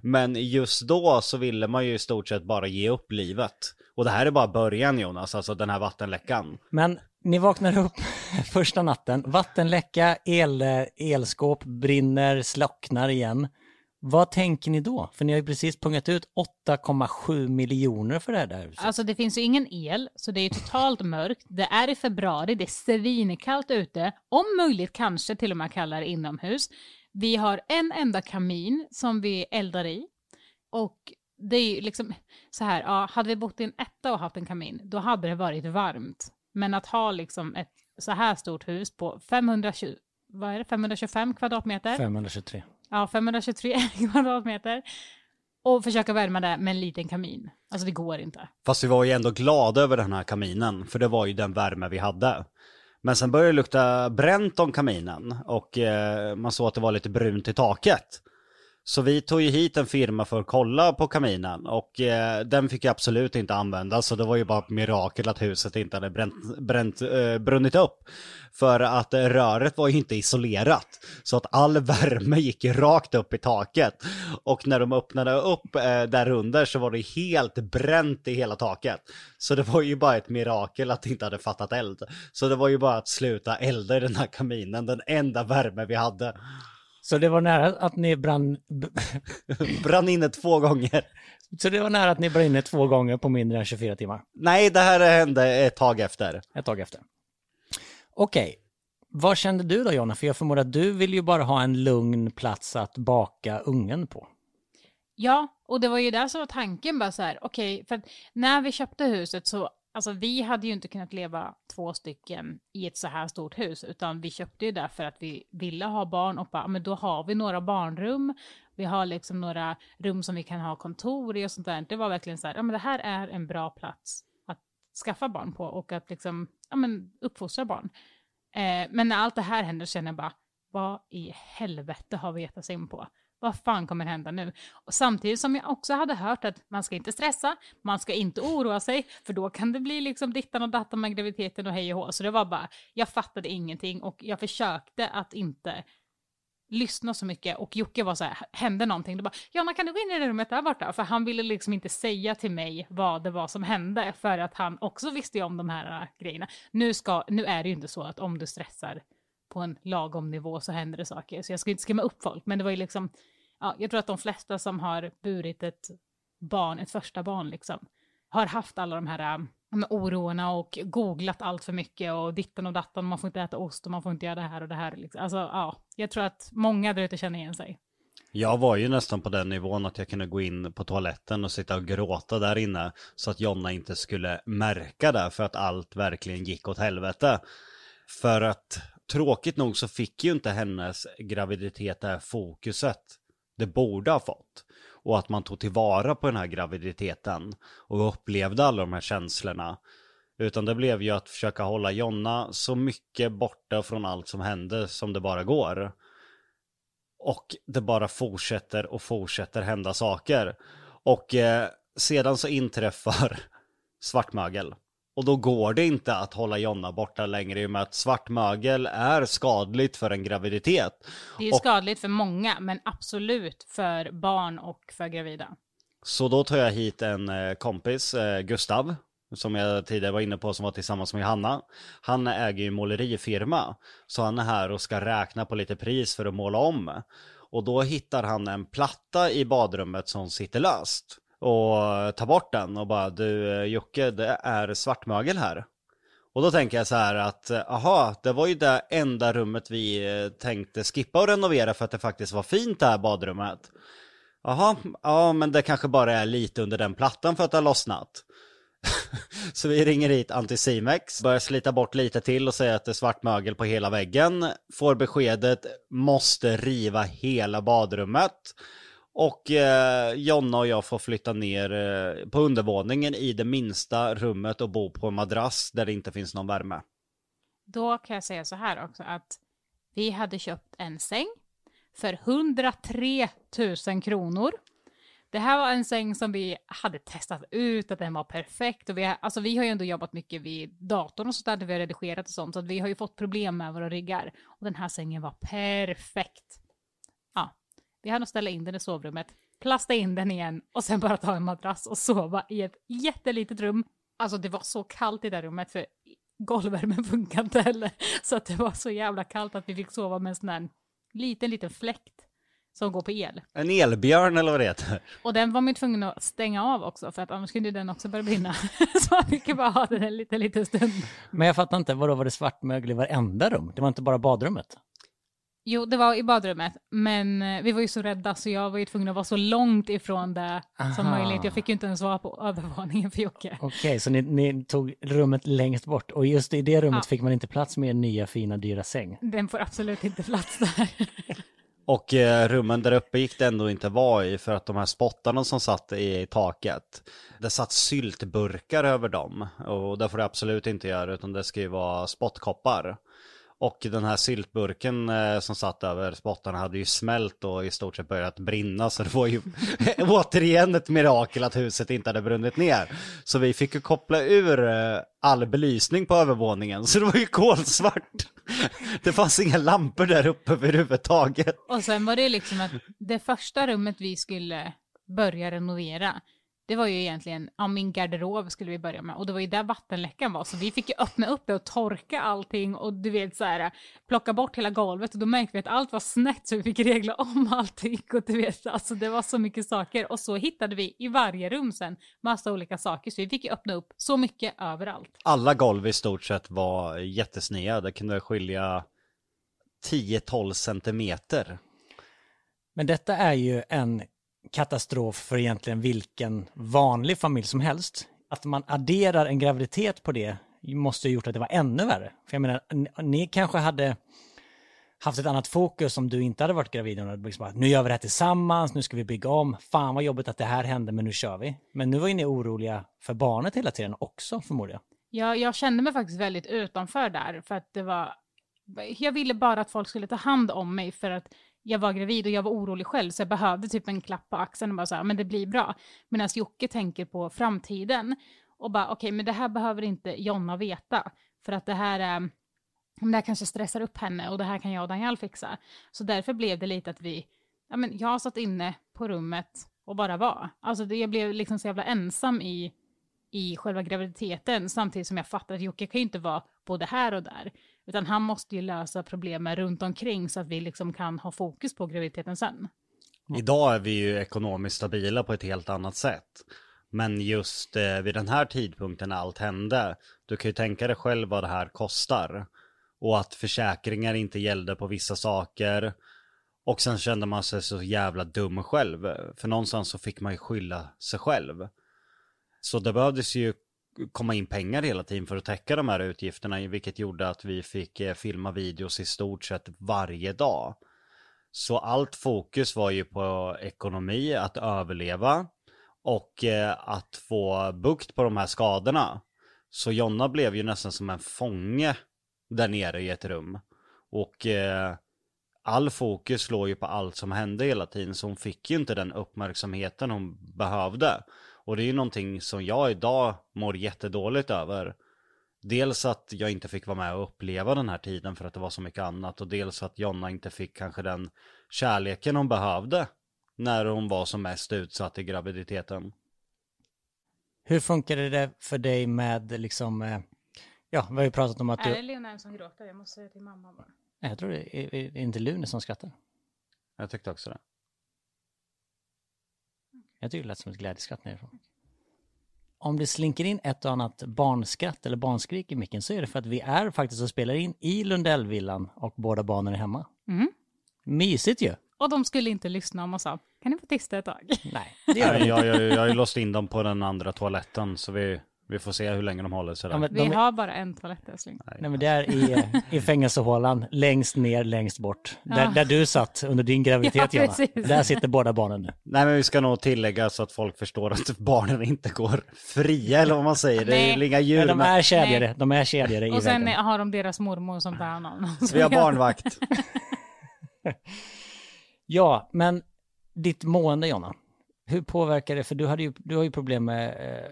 Men just då så ville man ju i stort sett bara ge upp livet. Och det här är bara början Jonas, alltså den här vattenläckan. Men ni vaknar upp första natten, vattenläcka, el, elskåp brinner, slocknar igen. Vad tänker ni då? För ni har ju precis pungat ut 8,7 miljoner för det här huset. Alltså det finns ju ingen el, så det är totalt mörkt. Det är i februari, det är svinkallt ute. Om möjligt kanske till och med kallare inomhus. Vi har en enda kamin som vi eldar i. Och det är ju liksom så här, ja, hade vi bott i en etta och haft en kamin, då hade det varit varmt. Men att ha liksom ett så här stort hus på 520, vad är det, 525 kvadratmeter? 523. Ja, 523 kvadratmeter. Och försöka värma det med en liten kamin. Alltså det går inte. Fast vi var ju ändå glada över den här kaminen, för det var ju den värme vi hade. Men sen började det lukta bränt om kaminen och eh, man såg att det var lite brunt i taket. Så vi tog ju hit en firma för att kolla på kaminen och eh, den fick ju absolut inte användas så det var ju bara ett mirakel att huset inte hade bränt, bränt, eh, brunnit upp. För att eh, röret var ju inte isolerat så att all värme gick rakt upp i taket. Och när de öppnade upp eh, där under så var det helt bränt i hela taket. Så det var ju bara ett mirakel att det inte hade fattat eld. Så det var ju bara att sluta elda i den här kaminen, den enda värme vi hade. Så det var nära att ni brann... Brann inne två gånger. Så det var nära att ni brann inne två gånger på mindre än 24 timmar. Nej, det här hände ett tag efter. Ett tag efter. Okej. Vad kände du då Jonna? För jag förmodar att du vill ju bara ha en lugn plats att baka ungen på. Ja, och det var ju där som var tanken bara så här, okej, för att när vi köpte huset så, alltså vi hade ju inte kunnat leva två stycken i ett så här stort hus, utan vi köpte ju det för att vi ville ha barn och bara, men då har vi några barnrum, vi har liksom några rum som vi kan ha kontor i och sånt där. Det var verkligen så här, ja men det här är en bra plats att skaffa barn på och att liksom, ja men uppfostra barn. Eh, men när allt det här händer känner jag bara, vad i helvete har vi gett oss in på? Vad fan kommer hända nu? Och samtidigt som jag också hade hört att man ska inte stressa, man ska inte oroa sig, för då kan det bli liksom dittan och dattan med graviditeten och hej och hå. Så det var bara, jag fattade ingenting och jag försökte att inte lyssna så mycket och Jocke var så här, hände någonting? Då bara, Jonna kan du gå in i det rummet där borta? För han ville liksom inte säga till mig vad det var som hände för att han också visste ju om de här äh, grejerna. Nu, ska, nu är det ju inte så att om du stressar på en lagom nivå så händer det saker. Så jag ska inte skrämma upp folk, men det var ju liksom, ja, jag tror att de flesta som har burit ett barn, ett första barn liksom, har haft alla de här äh, med oroarna och googlat allt för mycket och ditten och datten, man får inte äta ost och man får inte göra det här och det här. Liksom. Alltså, ja, jag tror att många där ute känner igen sig. Jag var ju nästan på den nivån att jag kunde gå in på toaletten och sitta och gråta där inne så att Jonna inte skulle märka det för att allt verkligen gick åt helvete. För att tråkigt nog så fick ju inte hennes graviditet det här fokuset det borde ha fått. Och att man tog tillvara på den här graviditeten och upplevde alla de här känslorna. Utan det blev ju att försöka hålla Jonna så mycket borta från allt som hände som det bara går. Och det bara fortsätter och fortsätter hända saker. Och eh, sedan så inträffar svartmögel. Och då går det inte att hålla Jonna borta längre i och med att svartmögel är skadligt för en graviditet. Det är ju Och- skadligt för många, men absolut för barn och för gravida. Så då tar jag hit en eh, kompis, eh, Gustav, som jag tidigare var inne på som var tillsammans med Hanna. Han äger ju målerifirma, så han är här och ska räkna på lite pris för att måla om. Och då hittar han en platta i badrummet som sitter löst. Och tar bort den och bara du eh, Jocke, det är svartmögel här. Och då tänker jag så här att, eh, aha, det var ju det enda rummet vi eh, tänkte skippa och renovera för att det faktiskt var fint det här badrummet. Jaha, ja men det kanske bara är lite under den plattan för att det har lossnat. Så vi ringer hit Anticimex, börjar slita bort lite till och säger att det är svart mögel på hela väggen. Får beskedet, måste riva hela badrummet. Och eh, Jonna och jag får flytta ner eh, på undervåningen i det minsta rummet och bo på en madrass där det inte finns någon värme. Då kan jag säga så här också att vi hade köpt en säng för 103 000 kronor. Det här var en säng som vi hade testat ut, att den var perfekt. Och vi, har, alltså vi har ju ändå jobbat mycket vid datorn och sådär, där vi har redigerat och sånt, så att vi har ju fått problem med våra riggar. Och den här sängen var perfekt. Vi hann att ställa in den i sovrummet, plasta in den igen och sen bara ta en madrass och sova i ett jättelitet rum. Alltså det var så kallt i det rummet, för golvvärmen funkar inte heller. Så att det var så jävla kallt att vi fick sova med en sån här liten, liten fläkt som går på el. En elbjörn eller vad det heter. Och den var man ju tvungen att stänga av också för att annars ju den också börja brinna. Så man fick ju bara ha den en liten, liten stund. Men jag fattar inte, vadå var det svartmögel i varenda rum? Det var inte bara badrummet? Jo, det var i badrummet, men eh, vi var ju så rädda så jag var ju tvungen att vara så långt ifrån det som Aha. möjligt. Jag fick ju inte ens vara på övervåningen för Jocke. Okej, så ni, ni tog rummet längst bort och just i det rummet Ja. fick man inte plats med er nya fina dyra säng? Den får absolut inte plats där. Och eh, rummen där uppe gick det ändå inte vara i för att de här spottarna som satt i taket, det satt syltburkar över dem. Och det får det absolut inte göra utan det ska ju vara spottkoppar. Och den här syltburken eh, som satt över spottarna hade ju smält och i stort sett börjat brinna så det var ju återigen ett mirakel att huset inte hade brunnit ner. Så vi fick ju koppla ur eh, all belysning på övervåningen så det var ju kolsvart. Det fanns inga lampor där uppe överhuvudtaget. Och sen var det liksom att det första rummet vi skulle börja renovera, det var ju egentligen, ja min garderob skulle vi börja med och det var ju där vattenläckan var så vi fick ju öppna upp det och torka allting och du vet så här plocka bort hela golvet och då märkte vi att allt var snett så vi fick regla om allting och du vet alltså det var så mycket saker och så hittade vi i varje rum sen massa olika saker så vi fick ju öppna upp så mycket överallt. Alla golv i stort sett var jättesneda. Det kunde skilja 10-12 centimeter. Men detta är ju en katastrof för egentligen vilken vanlig familj som helst. Att man adderar en graviditet på det måste ha gjort att det var ännu värre. För jag menar, ni kanske hade haft ett annat fokus om du inte hade varit gravid. Och liksom bara, nu gör vi det här tillsammans, nu ska vi bygga om. Fan vad jobbigt att det här hände, men nu kör vi. Men nu var ju ni oroliga för barnet hela tiden också, förmodar jag. Ja, jag kände mig faktiskt väldigt utanför där för att det var, jag ville bara att folk skulle ta hand om mig för att jag var gravid och jag var orolig själv så jag behövde typ en klapp på axeln och bara så här, men det blir bra. Medan Jocke tänker på framtiden och bara okej, men det här behöver inte Jonna veta för att det här är det här kanske stressar upp henne och det här kan jag och Daniel fixa. Så därför blev det lite att vi, ja men jag satt inne på rummet och bara var. Alltså det, jag blev liksom så jävla ensam i, i själva graviditeten samtidigt som jag fattade att Jocke kan ju inte vara både här och där. Utan han måste ju lösa problemen runt omkring så att vi liksom kan ha fokus på graviditeten sen. Idag är vi ju ekonomiskt stabila på ett helt annat sätt. Men just eh, vid den här tidpunkten när allt hände, du kan ju tänka dig själv vad det här kostar. Och att försäkringar inte gällde på vissa saker. Och sen kände man sig så jävla dum själv. För någonstans så fick man ju skylla sig själv. Så det behövdes ju komma in pengar hela tiden för att täcka de här utgifterna, vilket gjorde att vi fick eh, filma videos i stort sett varje dag. Så allt fokus var ju på ekonomi, att överleva och eh, att få bukt på de här skadorna. Så Jonna blev ju nästan som en fånge där nere i ett rum. Och eh, all fokus låg ju på allt som hände hela tiden, så hon fick ju inte den uppmärksamheten hon behövde. Och det är ju någonting som jag idag mår jättedåligt över. Dels att jag inte fick vara med och uppleva den här tiden för att det var så mycket annat och dels att Jonna inte fick kanske den kärleken hon behövde när hon var som mest utsatt i graviditeten. Hur funkade det för dig med liksom, eh, ja, vi har ju pratat om att Är det du, Leonard som gråter? Jag måste säga till mamma bara. Jag tror det är, är det inte Lune som skrattar. Jag tyckte också det. Jag tycker det lät som ett glädjeskratt nerifrån. Om det slinker in ett och annat barnskratt eller barnskrik i micken så är det för att vi är faktiskt och spelar in i Lundellvillan och båda barnen är hemma. Mm. Mysigt ju! Och de skulle inte lyssna om och sa, kan ni få tysta ett tag? Nej, det gör Jag, de jag, jag, jag har ju låst in dem på den andra toaletten så vi, vi får se hur länge de håller sig där. Ja, men Vi de, har bara en toalett älskling. nej, men det är i, i fängelsehålan, längst ner, längst bort. Där, Ja. där du satt under din graviditet, Ja, Jonna. Där sitter båda barnen nu. Nej men vi ska nog tillägga så att folk förstår att barnen inte går fria eller vad man säger. Det är Nej. inga djur Men de är kedjade, de är kedjade i Och sen väggen. har de deras mormor som tar hand om dem. vi har barnvakt. Ja, men ditt mående Jonna, hur påverkar det? För du, hade ju, du har ju problem med eh,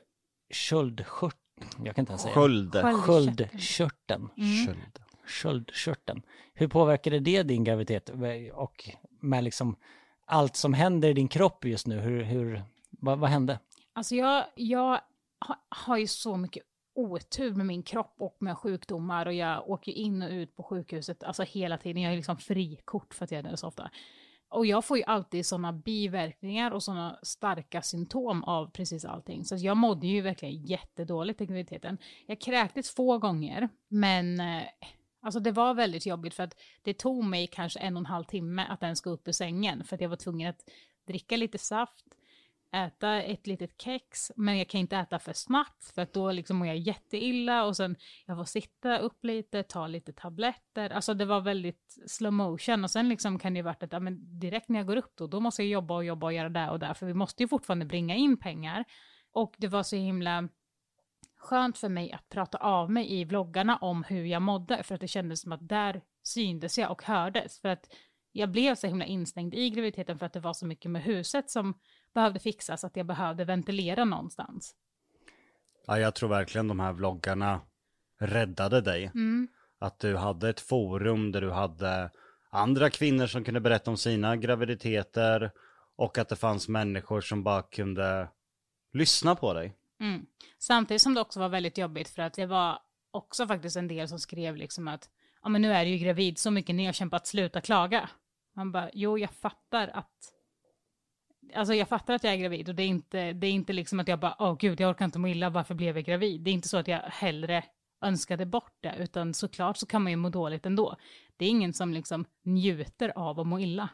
sköldskört... Jag kan inte ens säga. Sköld. Sköldkörteln. Sköld. Sköldkörteln. Hur påverkade det din graviditet? Och med liksom allt som händer i din kropp just nu, hur, hur, vad, vad hände? Alltså jag, jag har, har ju så mycket otur med min kropp och med sjukdomar och jag åker in och ut på sjukhuset alltså hela tiden. Jag ju liksom frikort för att jag är där så ofta. Och jag får ju alltid sådana biverkningar och sådana starka symptom av precis allting. Så jag mådde ju verkligen jättedåligt i graviditeten. Jag kräktes få gånger, men eh, alltså det var väldigt jobbigt för att det tog mig kanske en och en halv timme att ens gå upp ur sängen för att jag var tvungen att dricka lite saft, äta ett litet kex, men jag kan inte äta för snabbt för att då liksom mår jag jätteilla. Och sen jag får sitta upp lite, ta lite tabletter, alltså det var väldigt slow motion. Och sen liksom kan det ju varit att ja, men direkt när jag går upp då, då måste jag jobba och jobba och göra det och där, för vi måste ju fortfarande bringa in pengar. Och det var så himla skönt för mig att prata av mig i vloggarna om hur jag mådde, för att det kändes som att där syndes jag och hördes, för att jag blev så himla instängd i graviditeten för att det var så mycket med huset som behövde fixas att jag behövde ventilera någonstans. Ja, jag tror verkligen de här vloggarna räddade dig. Mm. Att du hade ett forum där du hade andra kvinnor som kunde berätta om sina graviditeter och att det fanns människor som bara kunde lyssna på dig. Mm. Samtidigt som det också var väldigt jobbigt för att det var också faktiskt en del som skrev liksom att ja men nu är du ju gravid, så mycket ni har kämpat, sluta klaga. Man bara, jo jag fattar att Alltså jag fattar att jag är gravid och det är inte, det är inte liksom att jag bara, åh gud, jag orkar inte må illa, varför blev jag gravid? Det är inte så att jag hellre önskade bort det, utan såklart så kan man ju må dåligt ändå. Det är ingen som liksom njuter av att må illa.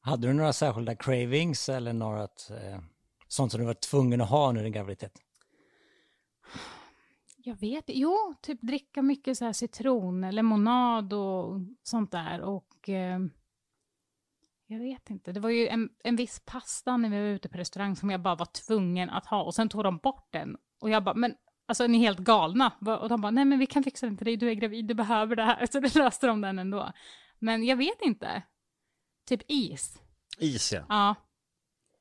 Hade du några särskilda cravings eller något eh, sånt som du var tvungen att ha under din graviditet? Jag vet Jo, typ dricka mycket så här citron, lemonad och sånt där. Och eh, jag vet inte. Det var ju en, en viss pasta när vi var ute på restaurang som jag bara var tvungen att ha. Och sen tog de bort den. Och jag bara, men alltså ni är helt galna. Och de bara, nej men vi kan fixa det till dig, du är gravid, du behöver det här. Så det löste de den ändå. Men jag vet inte. Typ is. Is ja. Ja.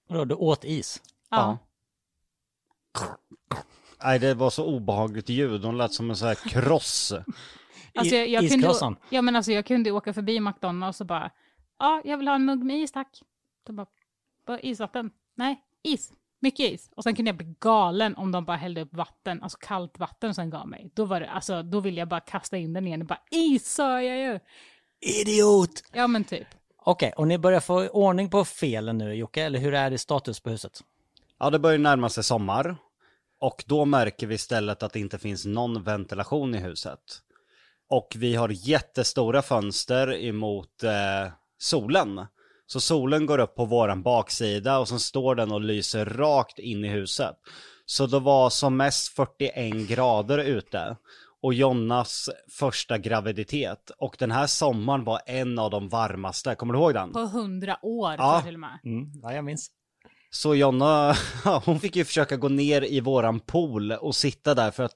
Vadå, du åt is? Ja. Nej, det var så obehagligt ljud. De lät som en sån här kross. Alltså, jag, jag Iskrossan? kunde, ja men alltså jag kunde åka förbi McDonalds och bara, ja jag vill ha en mugg med is tack. De bara, bara isvatten? Nej, is. Mycket is. Och sen kunde jag bli galen om de bara hällde upp vatten, alltså kallt vatten som gav mig. Då var det, alltså då ville jag bara kasta in den igen och bara, is sa jag ju. Idiot! Ja men typ. Okej, och ni börjar få ordning på felen nu Jocke, eller hur är det status på huset? Ja, det börjar närma sig sommar. Och då märker vi istället att det inte finns någon ventilation i huset. Och vi har jättestora fönster emot eh, solen. Så solen går upp på våran baksida och sen står den och lyser rakt in i huset. Så det var som mest 41 grader ute. Och Jonnas första graviditet. Och den här sommaren var en av de varmaste. Kommer du ihåg den? På hundra år Ja. till och med. Mm, ja, jag minns. Så Jonna, hon fick ju försöka gå ner i våran pool och sitta där för att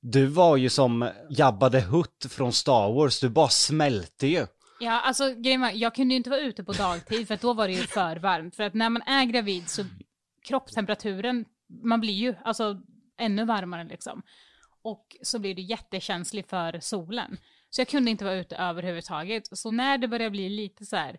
du var ju som Jabba the Hutt från Star Wars, du bara smälte ju. Ja, alltså grejen var, jag kunde ju inte vara ute på dagtid för att då var det ju för varmt. För att när man är gravid så kroppstemperaturen, man blir ju alltså ännu varmare liksom. Och så blir du jättekänslig för solen. Så jag kunde inte vara ute överhuvudtaget. Så när det började bli lite så här,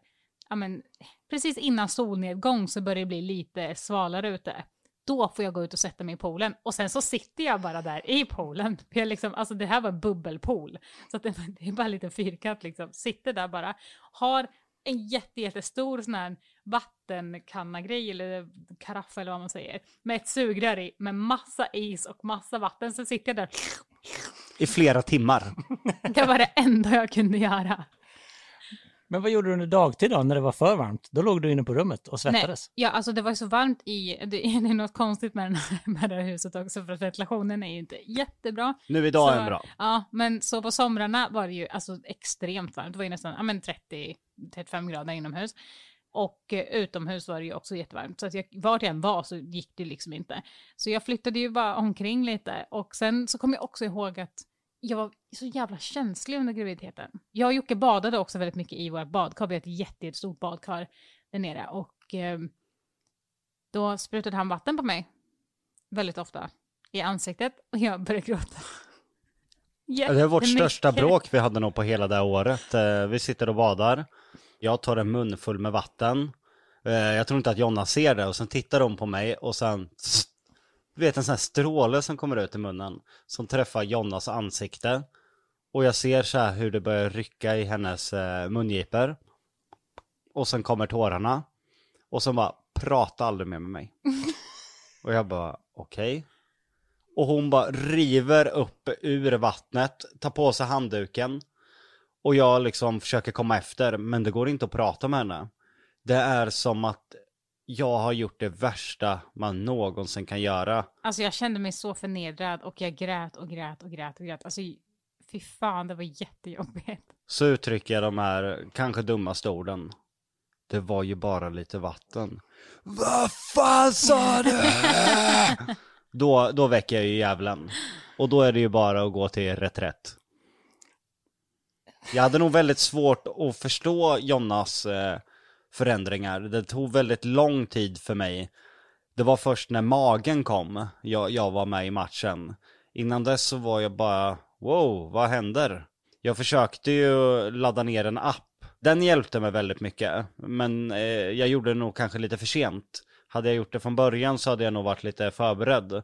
ja men precis innan solnedgång så började det bli lite svalare ute. Då får jag gå ut och sätta mig i poolen. Och sen så sitter jag bara där i poolen. För jag liksom, alltså det här var en bubbelpool. Så det, det är bara en liten fyrkant liksom. Sitter där bara. Har en jätte, jättestor sån här vattenkanna-grej eller karaff eller vad man säger. Med ett sugrör i med massa is och massa vatten. Så sitter jag där. I flera timmar. Det var det enda jag kunde göra. Men vad gjorde du under dagtid då, när det var för varmt? Då låg du inne på rummet och svettades? ja alltså det var så varmt i, det, är något konstigt med, den här, med det här huset också för att ventilationen är ju inte jättebra. Nu idag är Så- den bra. Ja, men så på somrarna var det ju alltså extremt varmt. Det var ju nästan ja, men 30-35 grader inomhus. Och eh, utomhus var det ju också jättevarmt. Så att jag, vart jag än var så gick det liksom inte. Så jag flyttade ju bara omkring lite. Och sen så kom jag också ihåg att jag var så jävla känslig under graviditeten. Jag och Jocke badade också väldigt mycket i vårt badkar. Vi har ett jätte- jättestort badkar där nere. Och eh, då sprutade han vatten på mig. Väldigt ofta. I ansiktet. Och jag började gråta. Ja, Det är vårt största bråk vi hade nog på hela det här året. Eh, Vi sitter och badar. Jag tar en mun full med vatten. Eh, Jag tror inte att Jonna ser det och sen tittar hon på mig och sen du vet en sån här stråle som kommer ut i munnen som träffar Jonnas ansikte. Och jag ser så här hur det börjar rycka i hennes eh, mungipor. och sen kommer tårarna. Och sen bara, prata aldrig mer med mig. och jag bara, okej. Och hon bara river upp ur vattnet, tar på sig handduken. Och jag liksom försöker komma efter, men det går inte att prata med henne. Det är som att jag har gjort det värsta man någonsin kan göra. Alltså jag kände mig så förnedrad och jag grät och grät och grät och grät. Alltså fy fan, det var jättejobbigt. Så uttrycker jag de här kanske dummaste orden. Det var ju bara lite vatten. Vad fan sa du? då, då väcker jag ju djävulen. Och då är det ju bara att gå till reträtt. Jag hade nog väldigt svårt att förstå Jonas eh, förändringar. Det tog väldigt lång tid för mig. Det var först när magen kom jag, jag var med i matchen. Innan dess så var jag bara, wow, vad händer? Jag försökte ju ladda ner en app. Den hjälpte mig väldigt mycket, men eh, jag gjorde det nog kanske lite för sent. Hade jag gjort det från början så hade jag nog varit lite förberedd.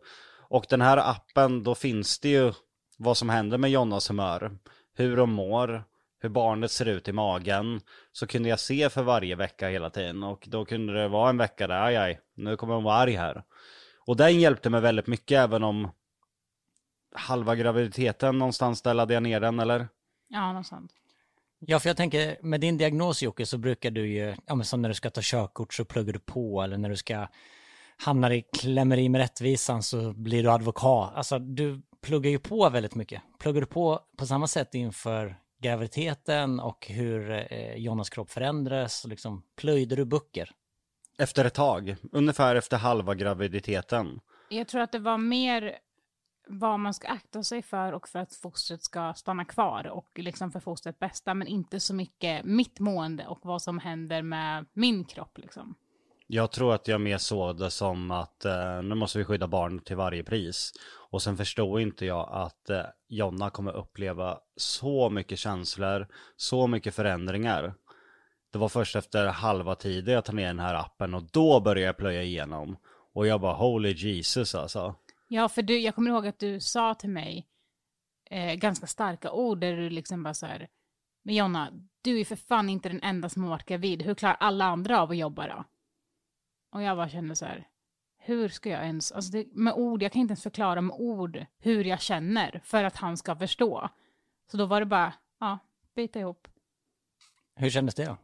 Och den här appen, då finns det ju vad som händer med Jonas humör. Hur de mår, hur barnet ser ut i magen. Så kunde jag se för varje vecka hela tiden. Och då kunde det vara en vecka där, aj aj, nu kommer hon vara arg här. Och den hjälpte mig väldigt mycket även om halva graviditeten någonstans där laddade jag ner den eller? Ja, någonstans. Ja, för jag tänker med din diagnos Jocke så brukar du ju, ja men som när du ska ta körkort så pluggar du på eller när du ska hamna i klämmer i med rättvisan så blir du advokat. Alltså du pluggar ju på väldigt mycket. Pluggar du på på samma sätt inför graviditeten och hur eh, Jonas kropp förändras? Liksom, plöjde du böcker? Efter ett tag, ungefär efter halva graviditeten. Jag tror att det var mer vad man ska akta sig för och för att fostret ska stanna kvar och liksom för fostret bästa, men inte så mycket mitt mående och vad som händer med min kropp liksom. Jag tror att jag mer såg det som att eh, nu måste vi skydda barn till varje pris. Och sen förstod inte jag att eh, Jonna kommer uppleva så mycket känslor, så mycket förändringar. Det var först efter halva tiden jag tar ner den här appen och då började jag plöja igenom. Och jag bara holy Jesus alltså. Ja, för du, jag kommer ihåg att du sa till mig eh, ganska starka ord där du liksom bara så här, men Jonna, du är för fan inte den enda som har varit gravid, hur klarar alla andra av att jobba då? Och jag bara kände så här, hur ska jag ens, alltså det, med ord, jag kan inte ens förklara med ord hur jag känner för att han ska förstå. Så då var det bara, ja, bita ihop. Hur kändes det då?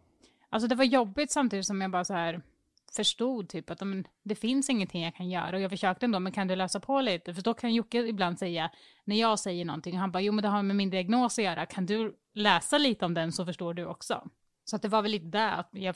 Alltså det var jobbigt samtidigt som jag bara så här förstod typ att men, det finns ingenting jag kan göra. Och jag försökte ändå, men kan du läsa på lite? För då kan Jocke ibland säga, när jag säger någonting, han bara, jo men det har med min diagnos att göra. Kan du läsa lite om den så förstår du också. Så att det var väl lite det att jag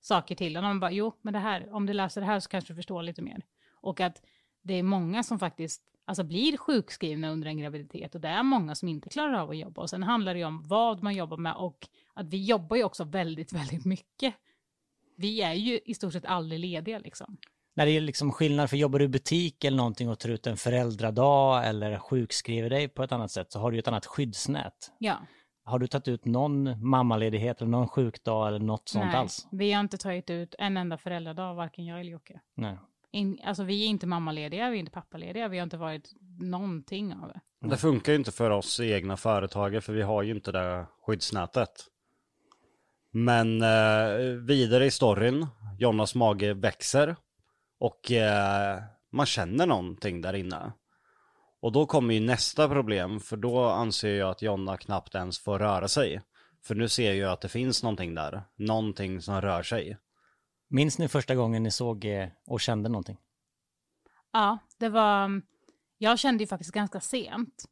saker till honom. Bara, jo, men det här, om du läser det här så kanske du förstår lite mer. Och att det är många som faktiskt alltså blir sjukskrivna under en graviditet och det är många som inte klarar av att jobba. Och sen handlar det ju om vad man jobbar med och att vi jobbar ju också väldigt, väldigt mycket. Vi är ju i stort sett aldrig lediga liksom. När det är liksom skillnad, för jobbar du i butik eller någonting och tar ut en föräldradag eller sjukskriver dig på ett annat sätt så har du ju ett annat skyddsnät. Ja. Har du tagit ut någon mammaledighet eller någon sjukdag eller något sånt Nej, alls? vi har inte tagit ut en enda föräldradag, varken jag eller Jocke. Nej. In, alltså vi är inte mammalediga, vi är inte pappalediga, vi har inte varit någonting av det. Det funkar ju inte för oss i egna företagare för vi har ju inte det skyddsnätet. Men eh, vidare i storyn, Jonas mage växer och eh, man känner någonting där inne. Och då kommer ju nästa problem för då anser jag att Jonna knappt ens får röra sig. För nu ser jag att det finns någonting där, någonting som rör sig. Minns ni första gången ni såg eh, och kände någonting? Ja, det var... Jag kände ju faktiskt ganska sent.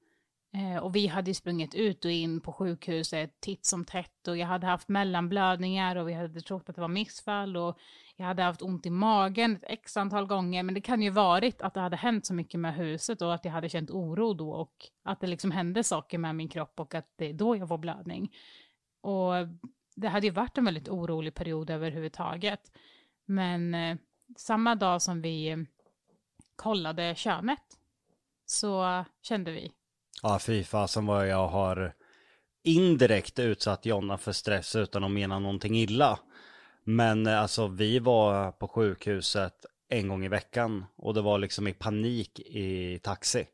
Eh, och vi hade sprungit ut och in på sjukhuset titt som tätt och jag hade haft mellanblödningar och vi hade trott att det var missfall och jag hade haft ont i magen ett x antal gånger. Men det kan ju varit att det hade hänt så mycket med huset och att jag hade känt oro då och att det liksom hände saker med min kropp och att det är då jag får blödning. Och det hade ju varit en väldigt orolig period överhuvudtaget. Men eh, samma dag som vi eh, kollade könet så kände vi. Ja, fy fasen vad jag har indirekt utsatt Jonna för stress utan att mena någonting illa. Men eh, alltså vi var på sjukhuset en gång i veckan och det var liksom i panik i taxi.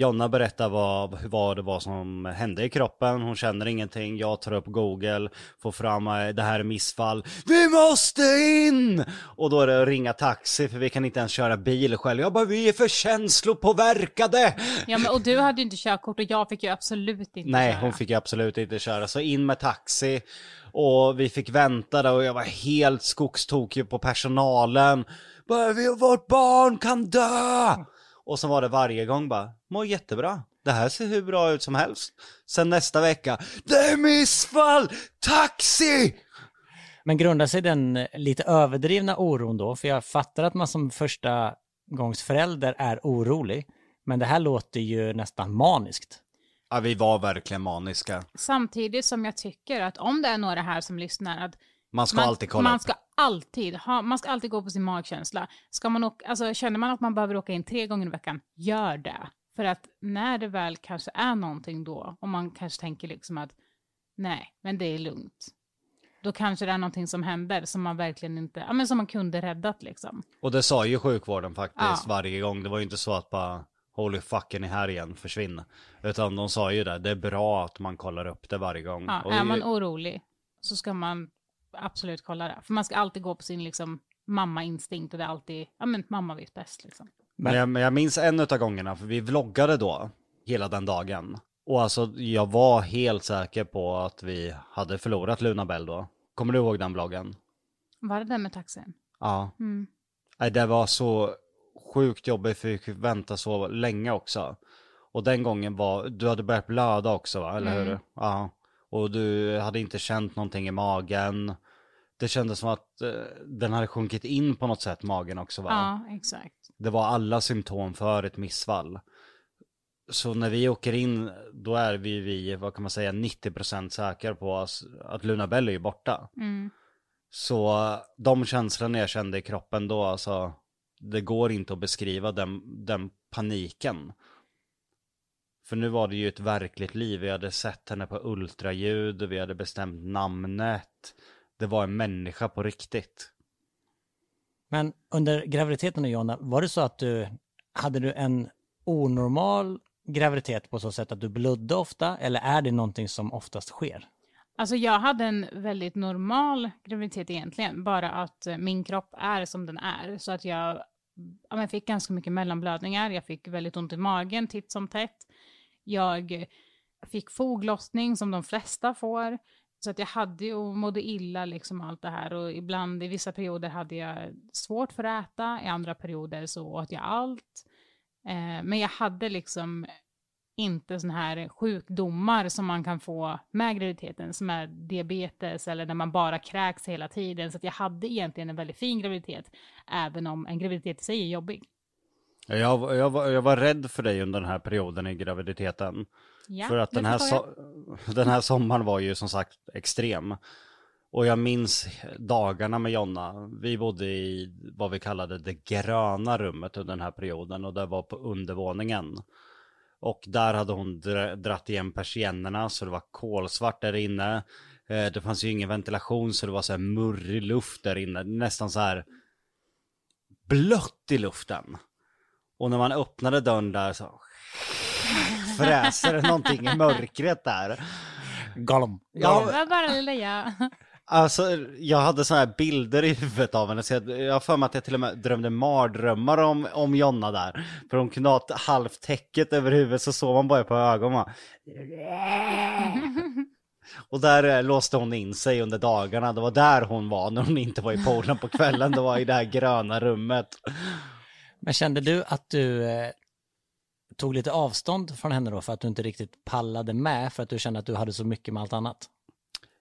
Jonna berättar vad, vad det var som hände i kroppen, hon känner ingenting, jag tar upp google, får fram eh, det här är missfall, vi måste in! Och då är det att ringa taxi för vi kan inte ens köra bil själv, jag bara vi är för känslopåverkade! Ja, men, och du hade ju inte körkort och jag fick ju absolut inte Nej, köra. hon fick ju absolut inte köra, så in med taxi. Och vi fick vänta där och jag var helt skogstokig på personalen. Bara, vårt barn kan dö! Och så var det varje gång bara, mår jättebra. Det här ser hur bra ut som helst. Sen nästa vecka, det är missfall! Taxi! Men grundar sig den eh, lite överdrivna oron då? För jag fattar att man som första gångs förälder är orolig. Men det här låter ju nästan maniskt. Ja, vi var verkligen maniska. Samtidigt som jag tycker att om det är några här som lyssnar att Man ska man, alltid kolla man ska alltid ha, man ska alltid gå på sin magkänsla. Ska man åka, alltså, känner man att man behöver åka in tre gånger i veckan, gör det. För att när det väl kanske är någonting då, och man kanske tänker liksom att nej, men det är lugnt. Då kanske det är någonting som händer som man verkligen inte, ja men som man kunde räddat liksom. Och det sa ju sjukvården faktiskt Ja. varje gång. Det var ju inte så att bara Holy fucken är här igen, försvinn. Utan de sa ju det, det är bra att man kollar upp det varje gång. Ja, Och är ju- man orolig så ska man absolut kolla det. För man ska alltid gå på sin liksom mamma-instinkt och det är alltid, ja men mamma vet bäst liksom. Men jag, men jag minns en av gångerna, för vi vloggade då hela den dagen. Och alltså jag var helt säker på att vi hade förlorat Luna Bell då. Kommer du ihåg den vloggen? Var det det med taxin? Ja. Mm. Nej, det var så sjukt jobbigt för vi fick vänta så länge också. Och den gången var, du hade börjat blöda också va, eller hur? Ja. Och du hade inte känt någonting i magen. Det kändes som att eh, den hade sjunkit in på något sätt, magen också va? Ja, exakt. Det var alla symptom för ett missfall. Så när vi åker in, då är vi, vi vad kan man säga, 90% säkra på att- Luna Bell är ju borta. Mm. Så de känslorna jag kände i kroppen då, alltså, det går inte att beskriva den, den paniken. För nu var det ju ett verkligt liv, vi hade sett henne på ultraljud, vi hade bestämt namnet. Det var en människa på riktigt. Men under graviditeten och Jonna, var det så att du hade du en onormal graviditet på så sätt att du blödde ofta eller är det någonting som oftast sker? Alltså jag hade en väldigt normal graviditet egentligen, bara att eh, min kropp är som den är. Så att jag, ja, jag fick ganska mycket mellanblödningar, jag fick väldigt ont i magen titt som tätt. Jag fick foglossning som de flesta får. Så att jag hade ju och mådde illa liksom allt det här och ibland i vissa perioder hade jag svårt för att äta, i andra perioder så åt jag allt. Eh, men jag hade liksom inte sådana här sjukdomar som man kan få med graviditeten, som är diabetes eller när man bara kräks hela tiden. Så att jag hade egentligen en väldigt fin graviditet, även om en graviditet i sig är jobbig. Jag, jag, var, jag var rädd för dig under den här perioden i graviditeten. Ja, för att den här, so den här sommaren var ju som sagt extrem. Och jag minns dagarna med Jonna. Vi bodde i vad vi kallade det gröna rummet under den här perioden och det var på undervåningen. Och där hade hon dra- dratt igen persiennerna så det var kolsvart där inne. Eh, Det fanns ju ingen ventilation så det var så här murrig luft där inne. Nästan så här blött i luften. Och när man öppnade dörren där så fräser någonting i mörkret där. Gollum. Ja, Det var bara lilla jag. Alltså, jag hade sådana här bilder i huvudet av henne, så jag, jag har för mig att jag till och med drömde mardrömmar om, om Jonna där. För hon kunde ha ett halvt täcket över huvudet, så såg man bara på ögonen. Och där eh, låste hon in sig under dagarna. Det var där hon var när hon inte var i poolen på kvällen. Det var i det här gröna rummet. Men kände du att du eh, tog lite avstånd från henne då för att du inte riktigt pallade med för att du kände att du hade så mycket med allt annat?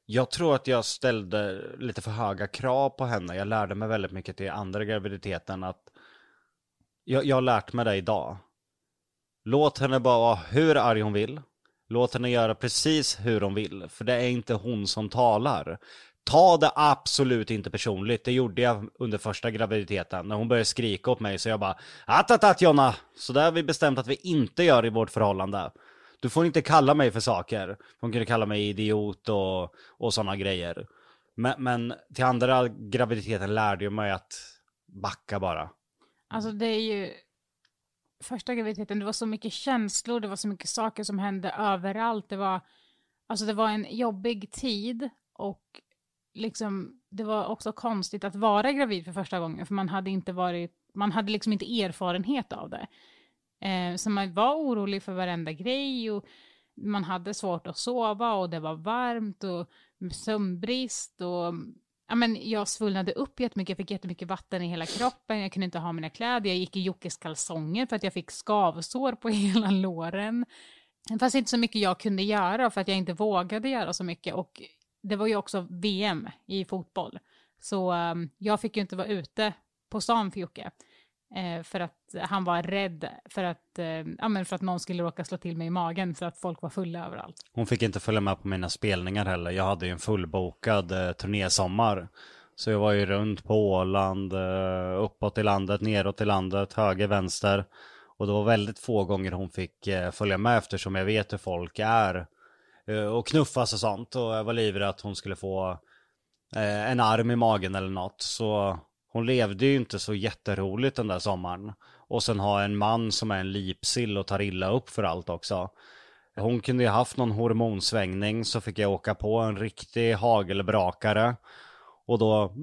Jag tror att jag ställde lite för höga krav på henne. Jag lärde mig väldigt mycket till andra graviditeten att jag, jag har lärt mig det idag. Låt henne bara vara hur arg hon vill. Låt henne göra precis hur hon vill, för det är inte hon som talar. Ta det absolut inte personligt, det gjorde jag under första graviditeten. När hon började skrika åt mig så jag bara Atatat Jonna! Så där har vi bestämt att vi inte gör i vårt förhållande. Du får inte kalla mig för saker. Hon kunde kalla mig idiot och, och sådana grejer. Men, men till andra graviditeten lärde jag mig att backa bara. Alltså det är ju första graviditeten, det var så mycket känslor, det var så mycket saker som hände överallt. Det var, alltså det var en jobbig tid och liksom, det var också konstigt att vara gravid för första gången, för man hade inte varit, man hade liksom inte erfarenhet av det. Eh, så man var orolig för varenda grej och man hade svårt att sova och det var varmt och sömnbrist och ja, men jag svullnade upp jättemycket, jag fick jättemycket vatten i hela kroppen, jag kunde inte ha mina kläder, jag gick i Jockes kalsonger för att jag fick skavsår på hela låren. Det fanns inte så mycket jag kunde göra för att jag inte vågade göra så mycket och det var ju också VM i fotboll. Så um, jag fick ju inte vara ute på stan för Jocke. Eh, för att han var rädd för att, eh, ja, men för att någon skulle råka slå till mig i magen för att folk var fulla överallt. Hon fick inte följa med på mina spelningar heller. Jag hade ju en fullbokad eh, turnésommar. Så jag var ju runt på Åland, eh, uppåt i landet, neråt i landet, höger, vänster. Och det var väldigt få gånger hon fick eh, följa med eftersom jag vet hur folk är. Eh, och knuffas och sånt. Och jag var livrädd att hon skulle få eh, en arm i magen eller något. Så hon levde ju inte så jätteroligt den där sommaren. Och sen ha en man som är en lipsill och tar illa upp för allt också. Hon kunde ju haft någon hormonsvängning så fick jag åka på en riktig hagelbrakare. Och då,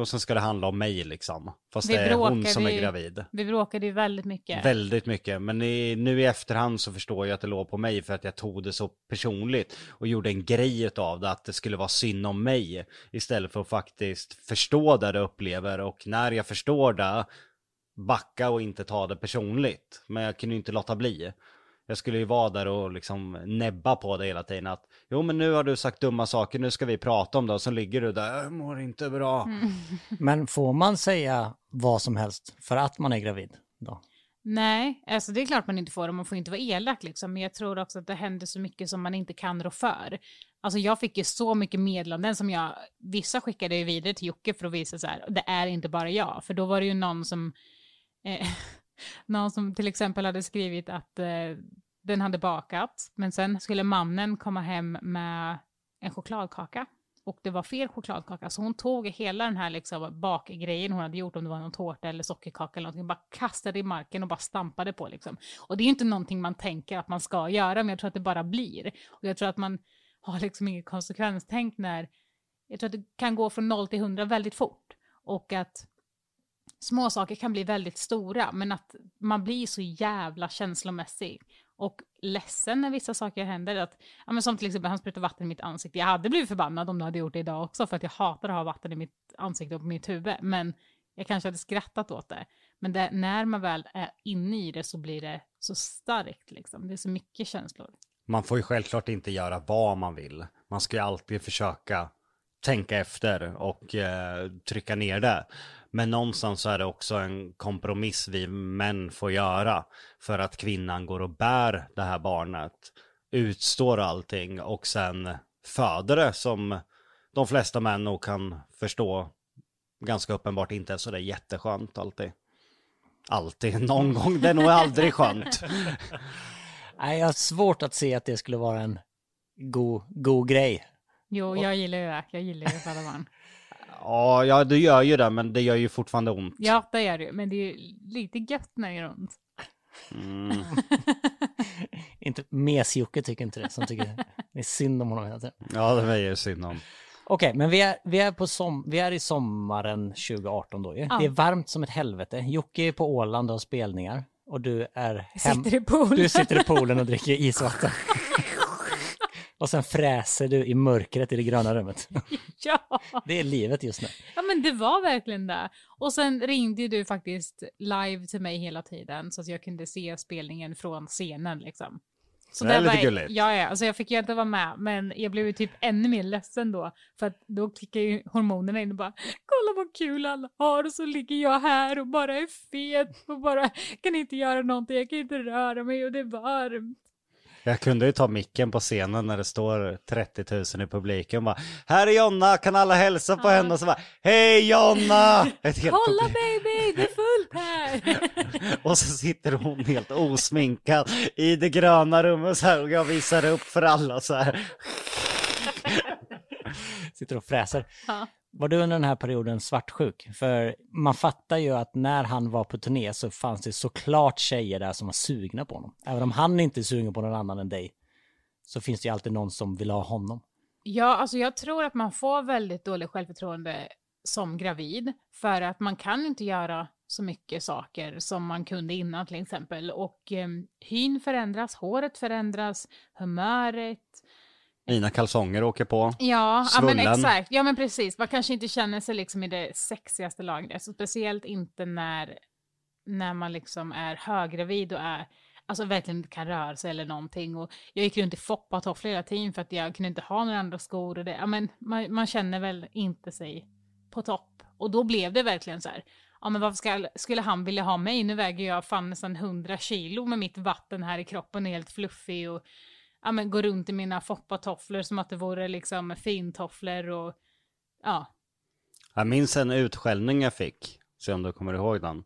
och sen ska det handla om mig liksom. Fast Vi det är hon bråkade som är gravid. Vi bråkade ju väldigt mycket. Väldigt mycket, men i, nu i efterhand så förstår jag att det låg på mig för att jag tog det så personligt och gjorde en grej av det, att det skulle vara synd om mig istället för att faktiskt förstå det jag upplever och när jag förstår det, backa och inte ta det personligt. Men jag kunde ju inte låta bli. Jag skulle ju vara där och liksom näbba på det hela tiden att jo men nu har du sagt dumma saker, nu ska vi prata om det och så ligger du där, jag mår inte bra. Men får man säga vad som helst för att man är gravid? Då? Nej, alltså det är klart man inte får det, man får inte vara elak liksom, men jag tror också att det händer så mycket som man inte kan rå för. Alltså jag fick ju så mycket meddelanden som jag, vissa skickade ju vidare till Jocke för att visa så här, det är inte bara jag, för då var det ju någon som, eh, någon som till exempel hade skrivit att eh, den hade bakat, men sen skulle mannen komma hem med en chokladkaka. Och det var fel chokladkaka, så hon tog hela den här liksom bakgrejen hon hade gjort, om det var någon tårta eller sockerkaka eller någonting, bara kastade i marken och bara stampade på liksom. Och det är ju inte någonting man tänker att man ska göra, men jag tror att det bara blir. Och jag tror att man har liksom inget konsekvenstänk när, jag tror att det kan gå från noll till hundra väldigt fort. Och att små saker kan bli väldigt stora, men att man blir så jävla känslomässig och ledsen när vissa saker händer. Att, ja, men som till exempel, han sprutade vatten i mitt ansikte. Jag hade blivit förbannad om du hade gjort det idag också, för att jag hatar att ha vatten i mitt ansikte och på mitt huvud. Men jag kanske hade skrattat åt det. Men det, när man väl är inne i det så blir det så starkt, liksom. Det är så mycket känslor. Man får ju självklart inte göra vad man vill. Man ska ju alltid försöka tänka efter och eh, trycka ner det. Men någonstans så är det också en kompromiss vi män får göra för att kvinnan går och bär det här barnet, utstår allting och sen föder det som de flesta män nog kan förstå ganska uppenbart inte är sådär jätteskönt alltid. Alltid, någon gång, det är nog aldrig skönt. Nej, jag har svårt att se att det skulle vara en god, god grej. Jo, jag gillar ju det. Jag gillar ju barn. Ja, ja, du gör ju det, men det gör ju fortfarande ont. Ja, det är det ju. Men det är ju lite gött när det gör ont. Mm. Inte Mes-Jocke tycker inte det, som tycker det är synd om honom hela tiden. Ja, det var ju synd om. Okej, men vi är, vi, är på som, vi är i sommaren 2018 då ju. Ja. Det är varmt som ett helvete. Jocke är på Åland och har spelningar. Och du är hem... Sitter i poolen. Du sitter i poolen och dricker isvatten. Och sen fräser du i mörkret i det gröna rummet. Ja, Det är livet just nu. ja men det var verkligen det. Och sen ringde ju du faktiskt live till mig hela tiden så att jag kunde se spelningen från scenen liksom. Så Det är lite var, gulligt. Ja, ja, alltså jag fick ju inte vara med, men jag blev ju typ ännu mer ledsen då. För att då klickar ju hormonerna in och bara, kolla vad kul alla har och så ligger jag här och bara är fet och bara kan inte göra någonting, jag kan inte röra mig och det är varmt. Jag kunde ju ta micken på scenen när det står 30 000 i publiken och bara Här är Jonna, kan alla hälsa på henne? Och så bara Hej Jonna! Kolla baby, det är fullt här! Och så sitter hon helt osminkad i det gröna rummet så här och jag visar upp för alla så här. Sitter och fräser. Ja. Var du under den här perioden svartsjuk? För man fattar ju att när han var på turné så fanns det såklart tjejer där som var sugna på honom. Även om han inte är sugen på någon annan än dig så finns det ju alltid någon som vill ha honom. Ja, alltså jag tror att man får väldigt dåligt självförtroende som gravid för att man kan inte göra så mycket saker som man kunde innan till exempel. Och eh, hyn förändras, håret förändras, humöret. Mina kalsonger åker på. Ja, ja men exakt. Ja men precis. Man kanske inte känner sig liksom i det sexigaste lagret. Så speciellt inte när, när man liksom är höggravid och är Alltså verkligen inte kan röra sig eller någonting. Och jag gick runt i foppatofflor hela tiden för att jag kunde inte ha några andra skor. Och det, ja, men man, man känner väl inte sig på topp. Och då blev det verkligen så här. Ja men varför ska, skulle han vilja ha mig? Nu väger jag fan nästan 100 kilo med mitt vatten här i kroppen och är helt fluffig. Och ja, men gå runt i mina foppatofflor som att det vore liksom fintofflor och ja. Jag minns en utskällning jag fick, se om du kommer ihåg den.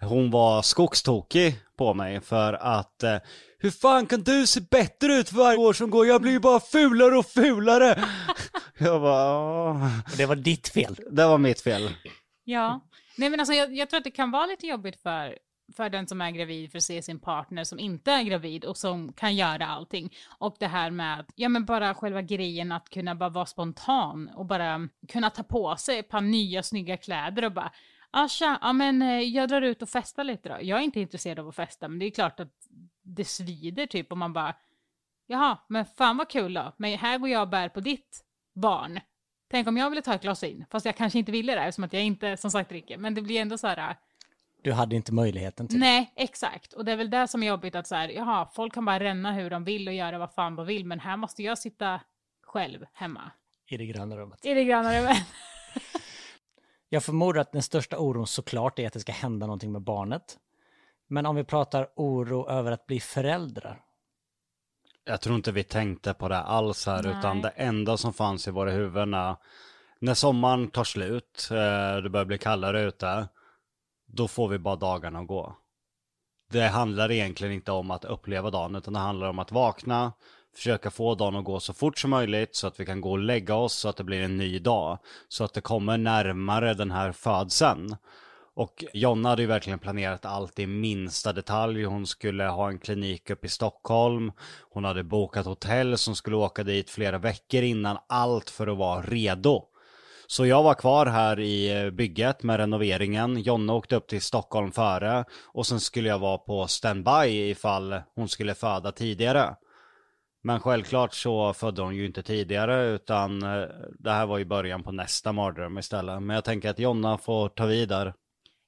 Hon var skogstokig på mig för att eh, Hur fan kan du se bättre ut för varje år som går? Jag blir ju bara fulare och fulare! jag bara, "Åh." Och det var ditt fel. det var mitt fel. Ja. Nej men alltså jag, jag tror att det kan vara lite jobbigt för, för den som är gravid för att se sin partner som inte är gravid och som kan göra allting. Och det här med, att, ja men bara själva grejen att kunna bara vara spontan och bara kunna ta på sig ett par nya snygga kläder och bara Asha, ja men eh, jag drar ut och festar lite då. Jag är inte intresserad av att festa, men det är klart att det svider typ om man bara Jaha, men fan vad kul då. Men här går jag och bär på ditt barn. Tänk om jag ville ta ett glas vin, fast jag kanske inte ville det eftersom att jag inte som sagt dricker. Men det blir ändå så här, du hade inte möjligheten till nej exakt. Och det är väl det som är jobbigt att så här, jaha, folk kan bara ränna hur de vill och göra vad fan de vill, men här måste jag sitta själv hemma. i det gröna rummet. I det gröna rummet. Jag förmodar att den största oron såklart är att det ska hända någonting med barnet. Men om vi pratar oro över att bli föräldrar. Jag tror inte vi tänkte på det alls här, Nej. utan det enda som fanns i våra huvuden är, när sommaren tar slut, eh, det börjar bli kallare ute, då får vi bara dagarna att gå. Det handlar egentligen inte om att uppleva dagen, utan det handlar om att vakna, försöka få dagen att gå så fort som möjligt, så att vi kan gå och lägga oss, så att det blir en ny dag. Så att det kommer närmare den här födseln. Och Jonna hade ju verkligen planerat allt i minsta detalj. Hon skulle ha en klinik uppe i Stockholm. Hon hade bokat hotell som skulle åka dit flera veckor innan. Allt för att vara redo. Så jag var kvar här i eh, bygget med renoveringen. Jonna åkte upp till Stockholm före. Och sen skulle jag vara på standby ifall hon skulle föda tidigare. Men självklart så födde hon ju inte tidigare utan eh, det här var ju början på nästa mardröm istället. Men jag tänker att Jonna får ta vid där.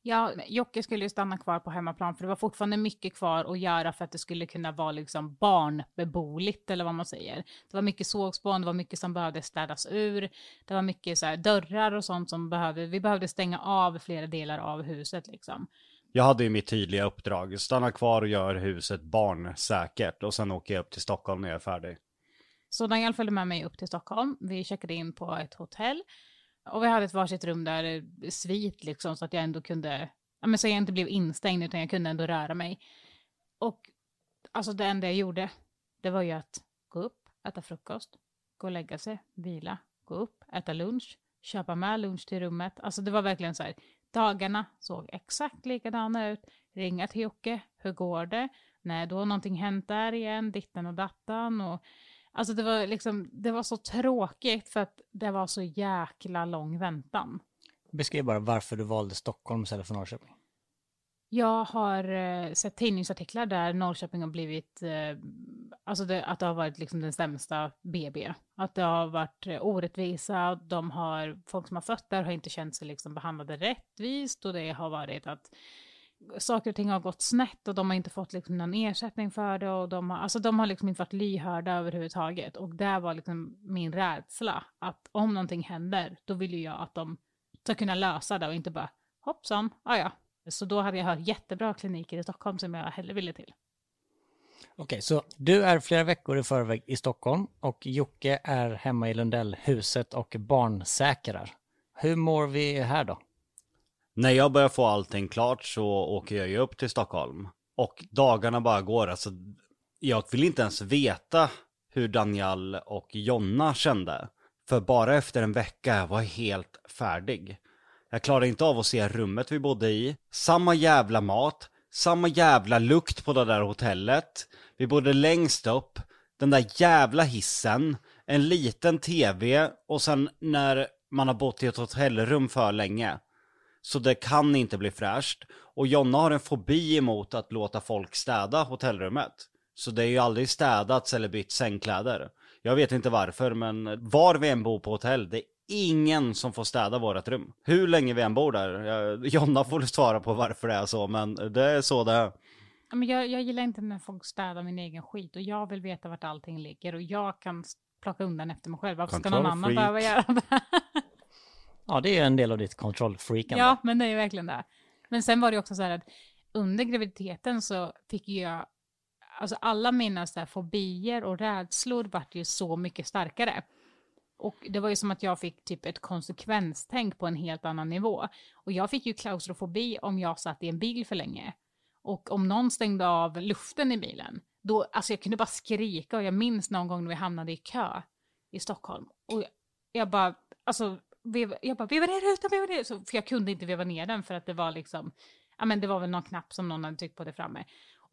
Ja, Jocke skulle ju stanna kvar på hemmaplan för det var fortfarande mycket kvar att göra för att det skulle kunna vara liksom barnbeboeligt eller vad man säger. Det var mycket sågspån, det var mycket som behövde städas ur, det var mycket så här dörrar och sånt som behövde, vi behövde stänga av flera delar av huset liksom. Jag hade ju mitt tydliga uppdrag. Stanna kvar och gör huset barnsäkert. Och sen åker jag upp till Stockholm när jag är färdig. Så Daniel följde med mig upp till Stockholm, vi checkade in på ett hotell och vi hade ett varsitt rum där, eh, svit liksom, så att jag ändå kunde, ja men så jag inte blev instängd utan jag kunde ändå röra mig. Och alltså det enda jag gjorde, det var ju att gå upp, äta frukost, gå och lägga sig, vila, gå upp, äta lunch, köpa med lunch till rummet. Alltså det var verkligen så här, dagarna såg exakt likadana ut. Ringa till Jocke, hur går det? Nej, då har någonting hänt där igen, ditten och dattan och Alltså det var liksom, det var så tråkigt för att det var så jäkla lång väntan. Beskriv bara varför du valde Stockholm istället för Norrköping. Jag har eh, sett tidningsartiklar där Norrköping har blivit, eh, alltså det, att det har varit liksom den sämsta BB. Att det har varit eh, orättvisa, de har, folk som har fött där har inte känt sig liksom behandlade rättvist och det har varit att saker och ting har gått snett och de har inte fått liksom någon ersättning för det och de har, alltså de har liksom inte varit lyhörda överhuvudtaget och det var liksom min rädsla att om någonting händer då vill ju jag att de ska kunna lösa det och inte bara hoppsan, ah ja. Så då hade jag hört jättebra kliniker i Stockholm som jag hellre ville till. Okej, så du är flera veckor i förväg i Stockholm och Jocke är hemma i Lundellhuset och barnsäkrar. Hur mår vi här då? När jag börjar få allting klart så åker jag ju upp till Stockholm. Och dagarna bara går, alltså jag vill inte ens veta hur Daniel och Jonna kände. För bara efter en vecka jag var jag helt färdig. Jag klarade inte av att se rummet vi bodde i. Samma jävla mat, samma jävla lukt på det där hotellet. Vi bodde längst upp, den där jävla hissen, en liten tv och sen när man har bott i ett hotellrum för länge. Så det kan inte bli fräscht. Och Jonna har en fobi emot att låta folk städa hotellrummet. Så det är ju aldrig städats eller bytt sängkläder. Jag vet inte varför, men var vi än bor på hotell, det är ingen som får städa vårat rum. Hur länge vi än bor där. Jag- Jonna får svara på varför det är så, men det är så det är. Ja, Men jag, jag gillar inte när folk städar min egen skit och jag vill veta vart allting ligger och jag kan plocka undan efter mig själv. Varför ska någon annan behöva göra det? Ja, det är en del av ditt kontrollfreakande. ja, men det är ju verkligen det. Men sen var det också så här att under graviditeten så fick ju jag, alltså alla mina så här fobier och rädslor vart ju så mycket starkare. Och det var ju som att jag fick typ ett konsekvenstänk på en helt annan nivå. Och jag fick ju klaustrofobi om jag satt i en bil för länge. Och om någon stängde av luften i bilen, då, alltså jag kunde bara skrika och jag minns någon gång när vi hamnade i kö i Stockholm. Och jag bara, alltså, veva, jag bara, veva ner rutan, veva ner, så, för jag kunde inte veva ner den för att det var liksom, ja men det var väl någon knapp som någon hade tryckt på det framme.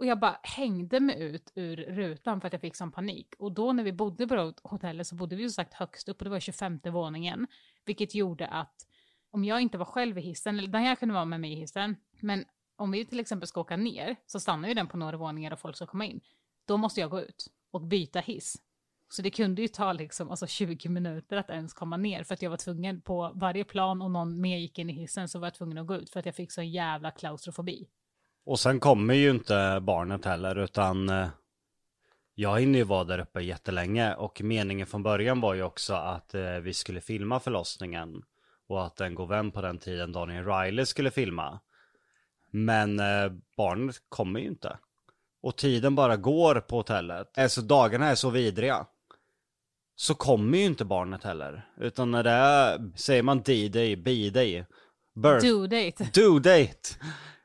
Och jag bara hängde mig ut ur rutan för att jag fick sån panik. Och då när vi bodde på hotellet så bodde vi ju sagt högst upp och det var 25 våningen. Vilket gjorde att om jag inte var själv i hissen, eller den här kunde vara med mig i hissen, men om vi till exempel ska åka ner så stannar ju den på några våningar och folk ska komma in. Då måste jag gå ut och byta hiss. Så det kunde ju ta liksom alltså 20 minuter att ens komma ner för att jag var tvungen på varje plan och någon mer gick in i hissen så var jag tvungen att gå ut för att jag fick så jävla klaustrofobi. Och sen kommer ju inte barnet heller, utan eh, jag hinner ju vara där uppe jättelänge. Och meningen från början var ju också att eh, vi skulle filma förlossningen. Och att en god vän på den tiden, Daniel Riley, skulle filma. Men eh, barnet kommer ju inte. Och tiden bara går på hotellet. Alltså dagarna är så vidriga. Så kommer ju inte barnet heller. Utan när det är, säger man D-day, B-day, birth, Due date. due date.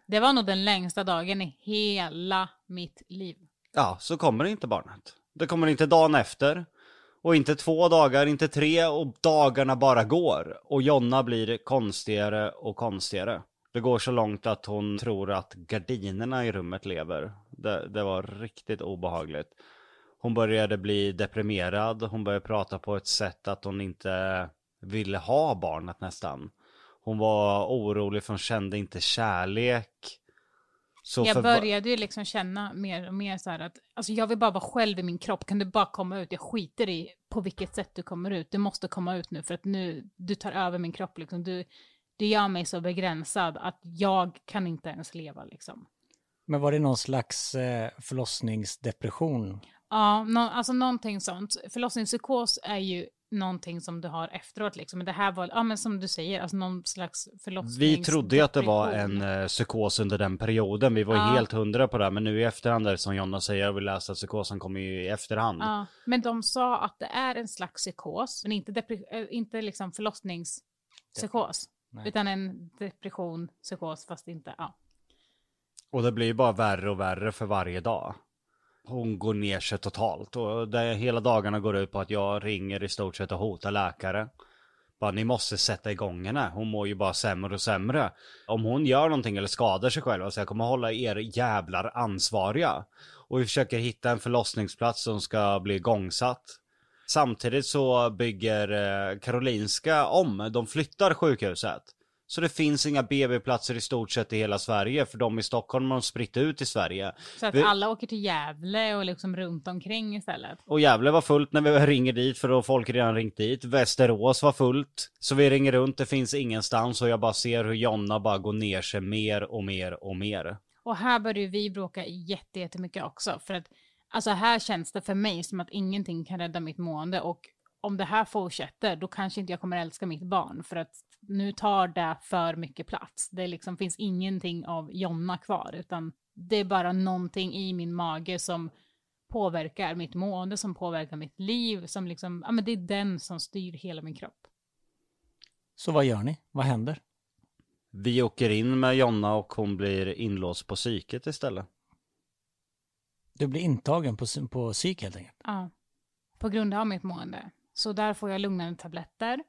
Det var nog den längsta dagen i hela mitt liv. Ja, så kommer det inte barnet. Det kommer inte dagen efter. Och inte två dagar, inte tre och dagarna bara går. Och Jonna blir konstigare och konstigare. Det går så långt att hon tror att gardinerna i rummet lever. Det, det var riktigt obehagligt. Hon började bli deprimerad, hon började prata på ett sätt att hon inte ville ha barnet nästan. Hon var orolig för hon kände inte kärlek. Så jag för- började ju liksom känna mer och mer så här att alltså jag vill bara vara själv i min kropp. Kan du bara komma ut? Jag skiter i på vilket sätt du kommer ut. Du måste komma ut nu för att nu du tar över min kropp liksom. Du, du gör mig så begränsad att jag kan inte ens leva liksom. Men var det någon slags eh, förlossningsdepression? Ja, nå alltså någonting sånt. Förlossningspsykos är ju någonting som du har efteråt liksom. Men det här var, ja men som du säger, alltså någon slags förlossnings... Vi trodde ju att det var en eh, psykos under den perioden. Vi var Ja. helt hundra på det. Men nu i efterhand är det som Jonna säger, vi läste att psykosen kommer ju i efterhand. Ja, men de sa att det är en slags psykos, men inte, äh, inte liksom förlossningspsykos. Nej. Utan en depression, psykos, fast inte, ja. Och det blir ju bara värre och värre för varje dag. Hon går ner sig totalt. Och det, hela dagarna går ut på att jag ringer i stort sett och hotar läkare. Bara ni måste sätta igång henne. Hon mår ju bara sämre och sämre. Om hon gör någonting eller skadar sig själv, alltså jag kommer hålla er jävlar ansvariga. Och vi försöker hitta en förlossningsplats som ska bli igångsatt. Samtidigt så bygger eh, Karolinska om, de flyttar sjukhuset. Så det finns inga BB-platser i stort sett i hela Sverige, för de i Stockholm har de spritt ut i Sverige. Så att Vi- alla åker till Gävle och liksom runt omkring istället. Och Gävle var fullt när vi ringer dit, för då har folk redan ringt dit. Västerås var fullt. Så vi ringer runt, det finns ingenstans och jag bara ser hur Jonna bara går ner sig mer och mer och mer. Och här börjar vi bråka jätte- jättemycket också. För att alltså här känns det för mig som att ingenting kan rädda mitt mående. Och om det här fortsätter, då kanske inte jag kommer älska mitt barn. För att nu tar det för mycket plats. Det liksom finns ingenting av Jonna kvar. Utan det är bara någonting i min mage som påverkar mitt mående, som påverkar mitt liv. Som liksom, ja men det är den som styr hela min kropp. Så vad gör ni? Vad händer? Vi åker in med Jonna och hon blir inlåst på psyket istället. Du blir intagen på, på psyk helt enkelt. Ja, på grund av mitt mående. Så där får jag lugnande tabletter.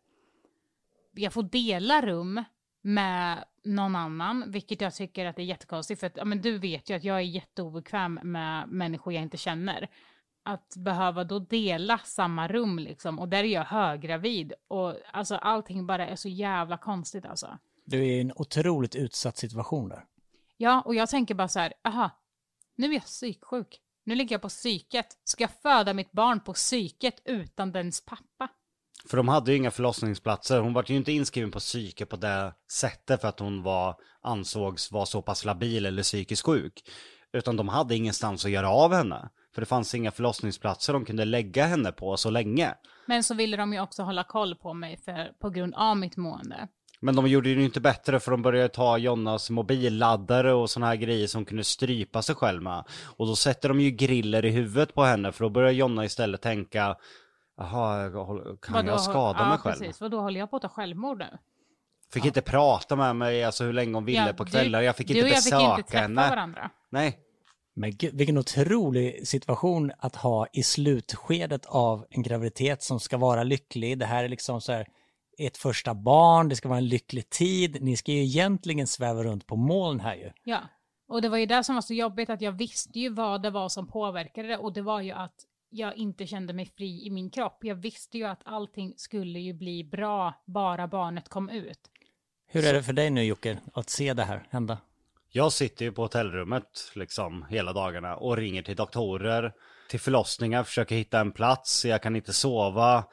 Jag får dela rum med någon annan, vilket jag tycker att är jättekonstigt. För att, ja, men du vet ju att jag är jätteobekväm med människor jag inte känner. Att behöva då dela samma rum liksom, och där är jag höggravid. Och alltså allting bara är så jävla konstigt alltså. Du är i en otroligt utsatt situation där. Ja, och jag tänker bara så här, aha, nu är jag psyksjuk. Nu ligger jag på psyket. Ska jag föda mitt barn på psyket utan dens pappa? För de hade ju inga förlossningsplatser. Hon var ju inte inskriven på psyke på det sättet för att hon var, ansågs vara så pass labil eller psykiskt sjuk. Utan de hade ingenstans att göra av henne. För det fanns inga förlossningsplatser de kunde lägga henne på så länge. Men så ville de ju också hålla koll på mig för, på grund av mitt mående. Men de gjorde det ju inte bättre för de började ta Jonnas mobilladdare och såna här grejer som kunde strypa sig själv med. Och då sätter de ju griller i huvudet på henne för då börjar Jonna istället tänka Jaha, kan Vadå, jag skada ja, mig själv? Precis, vadå håller jag på att ta självmord nu? Fick inte prata med mig alltså hur länge hon ville Ja, på du- kvällar. Jag fick du inte och jag fick besöka inte träffa henne. varandra. Nej. Men gud, vilken otrolig situation att ha i slutskedet av en graviditet som ska vara lycklig. Det här är liksom så här ett första barn, det ska vara en lycklig tid. Ni ska ju egentligen sväva runt på moln här ju. Ja, och det var ju det som var så jobbigt att jag visste ju vad det var som påverkade det och det var ju att jag inte kände mig fri i min kropp. Jag visste ju att allting skulle ju bli bra bara barnet kom ut. Hur är det för dig nu Jocke, att se det här hända? Jag sitter ju på hotellrummet liksom hela dagarna och ringer till doktorer, till förlossningar, försöker hitta en plats, jag kan inte sova.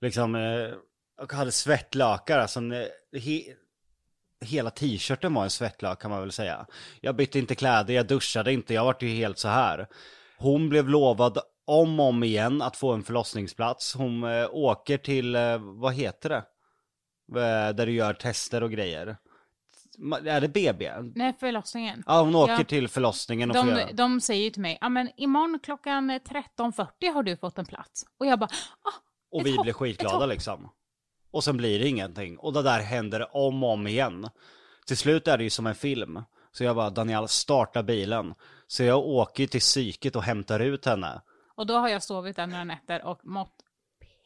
Liksom, eh, jag hade svettlökar, alltså eh, he, hela t-shirten var en svettlök kan man väl säga. Jag bytte inte kläder, jag duschade inte, jag vart ju helt så här. Hon blev lovad om och om igen att få en förlossningsplats. Hon eh, åker till, eh, vad heter det? Eh, där du gör tester och grejer. Ma- Är det BB? Nej, förlossningen. Ja, hon åker Ja. till förlossningen och får De, göra. de säger ju till mig, ja men imorgon klockan 13.40 har du fått en plats. Och jag bara, ah, Och ett vi hopp, blir ett skitglada hopp. liksom. Och sen blir det ingenting. Och det där händer om och om igen. Till slut är det ju som en film. Så jag bara, Daniel, starta bilen. Så jag åker till psyket och hämtar ut henne. Och då har jag sovit där några nätter och mått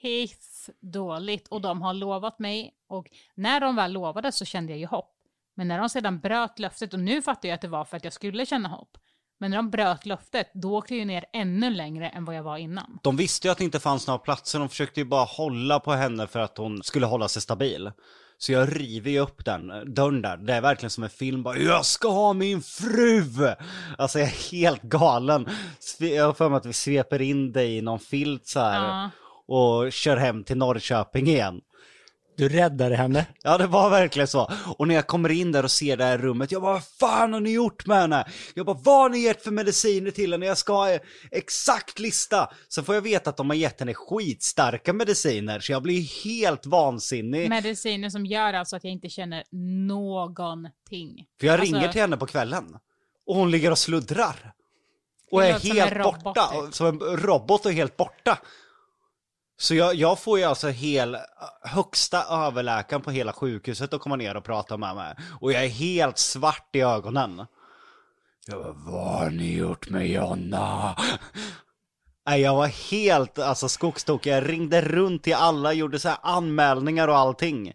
piss dåligt. Och de har lovat mig. Och när de väl lovade så kände jag ju hopp. Men när de sedan bröt löftet, och nu fattar jag att det var för att jag skulle känna hopp. Men när de bröt löftet, då åkte jag ju ner ännu längre än vad jag var innan. De visste ju att det inte fanns några platser. De försökte ju bara hålla på henne för att hon skulle hålla sig stabil. Så jag river ju upp den dörren där. Det är verkligen som en film bara Jag ska ha min fru! Alltså jag är helt galen. Jag har för mig att vi sveper in dig i någon filt så här. Ja. Och kör hem till Norrköping igen. Du räddade henne. Ja det var verkligen så. Och när jag kommer in där och ser det här rummet, jag bara vad fan har ni gjort med henne? Jag bara vad har ni gett för mediciner till henne? Jag ska ha en exakt lista. Så får jag veta att de har gett henne skitstarka mediciner, så jag blir helt vansinnig. Mediciner som gör alltså att jag inte känner någonting. För jag Alltså- ringer till henne på kvällen. Och hon ligger och sluddrar. Och är helt borta. typ. Som en robot och helt borta. Så jag, jag får ju alltså hel, högsta överläkaren på hela sjukhuset att komma ner och prata med mig. Och jag är helt svart i ögonen. Jag bara, vad har ni gjort med Jonna? Nej, jag var helt alltså skogstokig. Jag ringde runt till alla, gjorde så här anmälningar och allting.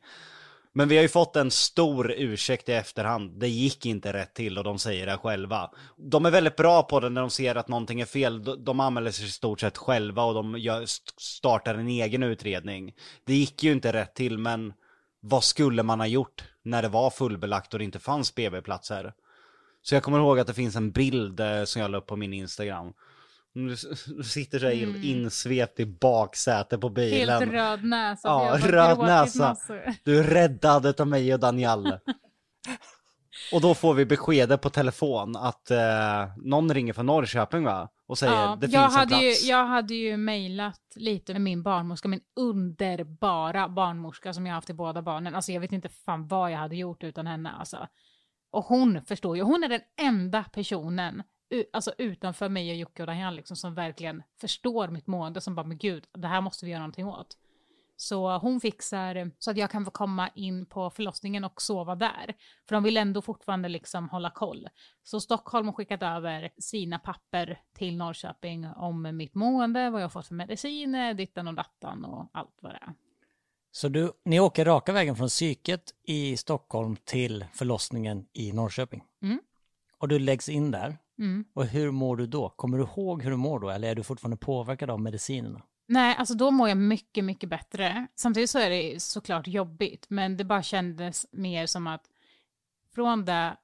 Men vi har ju fått en stor ursäkt i efterhand. Det gick inte rätt till och de säger det själva. De är väldigt bra på det när de ser att någonting är fel. De- anmäler sig i stort sett själva och de gör, startar en egen utredning. Det gick ju inte rätt till men vad skulle man ha gjort? när det var fullbelagt och det inte fanns BB-platser. Så jag kommer ihåg att det finns en bild eh, som jag la upp på min Instagram. Du sitter så här Mm. insvept i baksätet på bilen. Helt röd näsa. Ja, jag röd näsa. Du är räddad av mig och Daniel. och då får vi beskedet på telefon att eh, någon ringer från Norrköping va? Och säger Ja, det jag, finns en hade ju, plats. jag hade ju mejlat lite med min barnmorska, min underbara barnmorska som jag haft i båda barnen. Alltså jag vet inte fan vad jag hade gjort utan henne. Alltså. Och hon förstår ju, hon är den enda personen alltså utanför mig och Jocke och Dajan liksom, som verkligen förstår mitt mående, som bara, men gud, det här måste vi göra någonting åt. Så hon fixar så att jag kan få komma in på förlossningen och sova där. För de vill ändå fortfarande liksom hålla koll. Så Stockholm har skickat över sina papper till Norrköping om mitt mående, vad jag fått för mediciner, dittan och dattan och allt vad det är. Så du, ni åker raka vägen från psyket i Stockholm till förlossningen i Norrköping. Mm. Och du läggs in där. Mm. Och hur mår du då? Kommer du ihåg hur du mår då? Eller är du fortfarande påverkad av medicinerna? Nej, alltså då mår jag mycket, mycket bättre. Samtidigt så är det såklart jobbigt, men det bara kändes mer som att från det,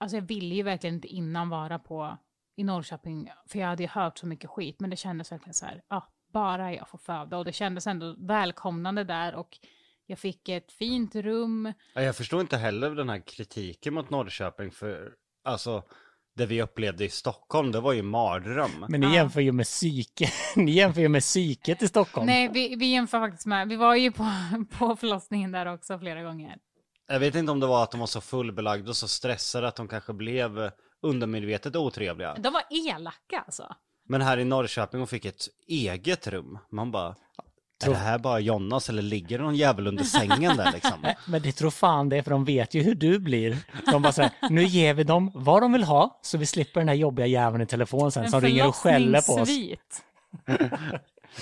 alltså jag ville ju verkligen inte innan vara på i Norrköping, för jag hade ju hört så mycket skit, men det kändes verkligen så här, ja, bara jag får föda. Och det kändes ändå välkomnande där och jag fick ett fint rum. Ja, Jag förstår inte heller den här kritiken mot Norrköping för alltså det vi upplevde i Stockholm det var ju mardröm. Men ni Ja. jämför ju med psyke. ni jämför ju med psyket i Stockholm. Nej, vi, vi jämför faktiskt med, vi var ju på, på förlossningen där också flera gånger. Jag vet inte om det var att de var så fullbelagda och så stressade att de kanske blev undermedvetet otrevliga. De var elaka alltså. Men här i Norrköping och fick ett eget rum. Man bara, är det här bara Jonas eller ligger det någon jävel under sängen där liksom? Men det tror fan det, för de vet ju hur du blir. De bara säger, nu ger vi dem vad de vill ha, så vi slipper den här jobbiga jäveln i telefon sen En som ringer och skäller på oss.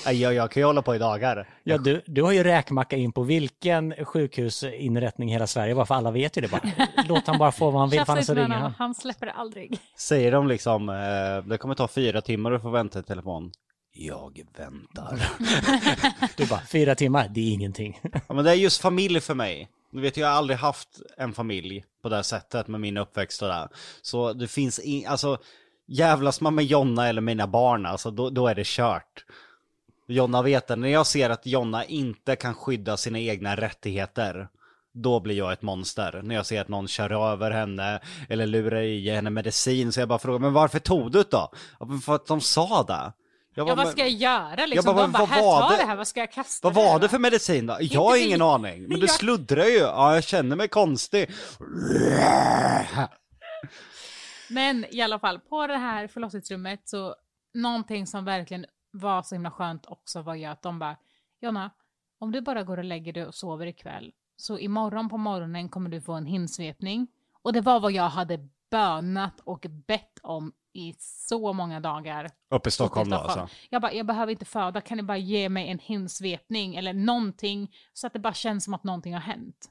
jag, jag kan ju hålla på i dagar. Ja, du, du har ju räkmacka in på vilken sjukhusinrättning i hela Sverige, bara för alla vet ju det bara. Låt han bara få vad han vill, för så ringer han. han släpper det aldrig. Säger de liksom, eh, det kommer ta fyra timmar att få vänta i telefon. Jag väntar. Du bara, fyra timmar, det är ingenting. Ja, men det är just familj för mig. Du vet, jag har aldrig haft en familj på det här sättet med min uppväxt och där. Så det finns in, alltså, jävlas man med Jonna eller mina barn, alltså då, då är det kört. Jonna vet det, när jag ser att Jonna inte kan skydda sina egna rättigheter, då blir jag ett monster. När jag ser att någon kör över henne eller lurar i henne medicin, så jag bara frågar, men varför tog du det då? För att de sa det. Jag Ja, bara, vad ska jag "Men- göra liksom? bara, De bara, här, var ta det? det här, vad ska jag kasta Vad var det va?" för medicin då? Jag har ingen aning, men du Jag- sluddrar ju. Ja, jag känner mig konstig. Men i alla fall, på det här förlossningsrummet så någonting som verkligen var så himla skönt också var ju att de bara, Jonna, om du bara går och lägger dig och sover ikväll, så imorgon på morgonen kommer du få en hinsvepning. Och det var vad jag hade bönat och bett om i så många dagar. Uppe i Stockholm då alltså. Jag bara, jag behöver inte föda, kan ni bara ge mig en hinsvepning eller någonting så att det bara känns som att någonting har hänt.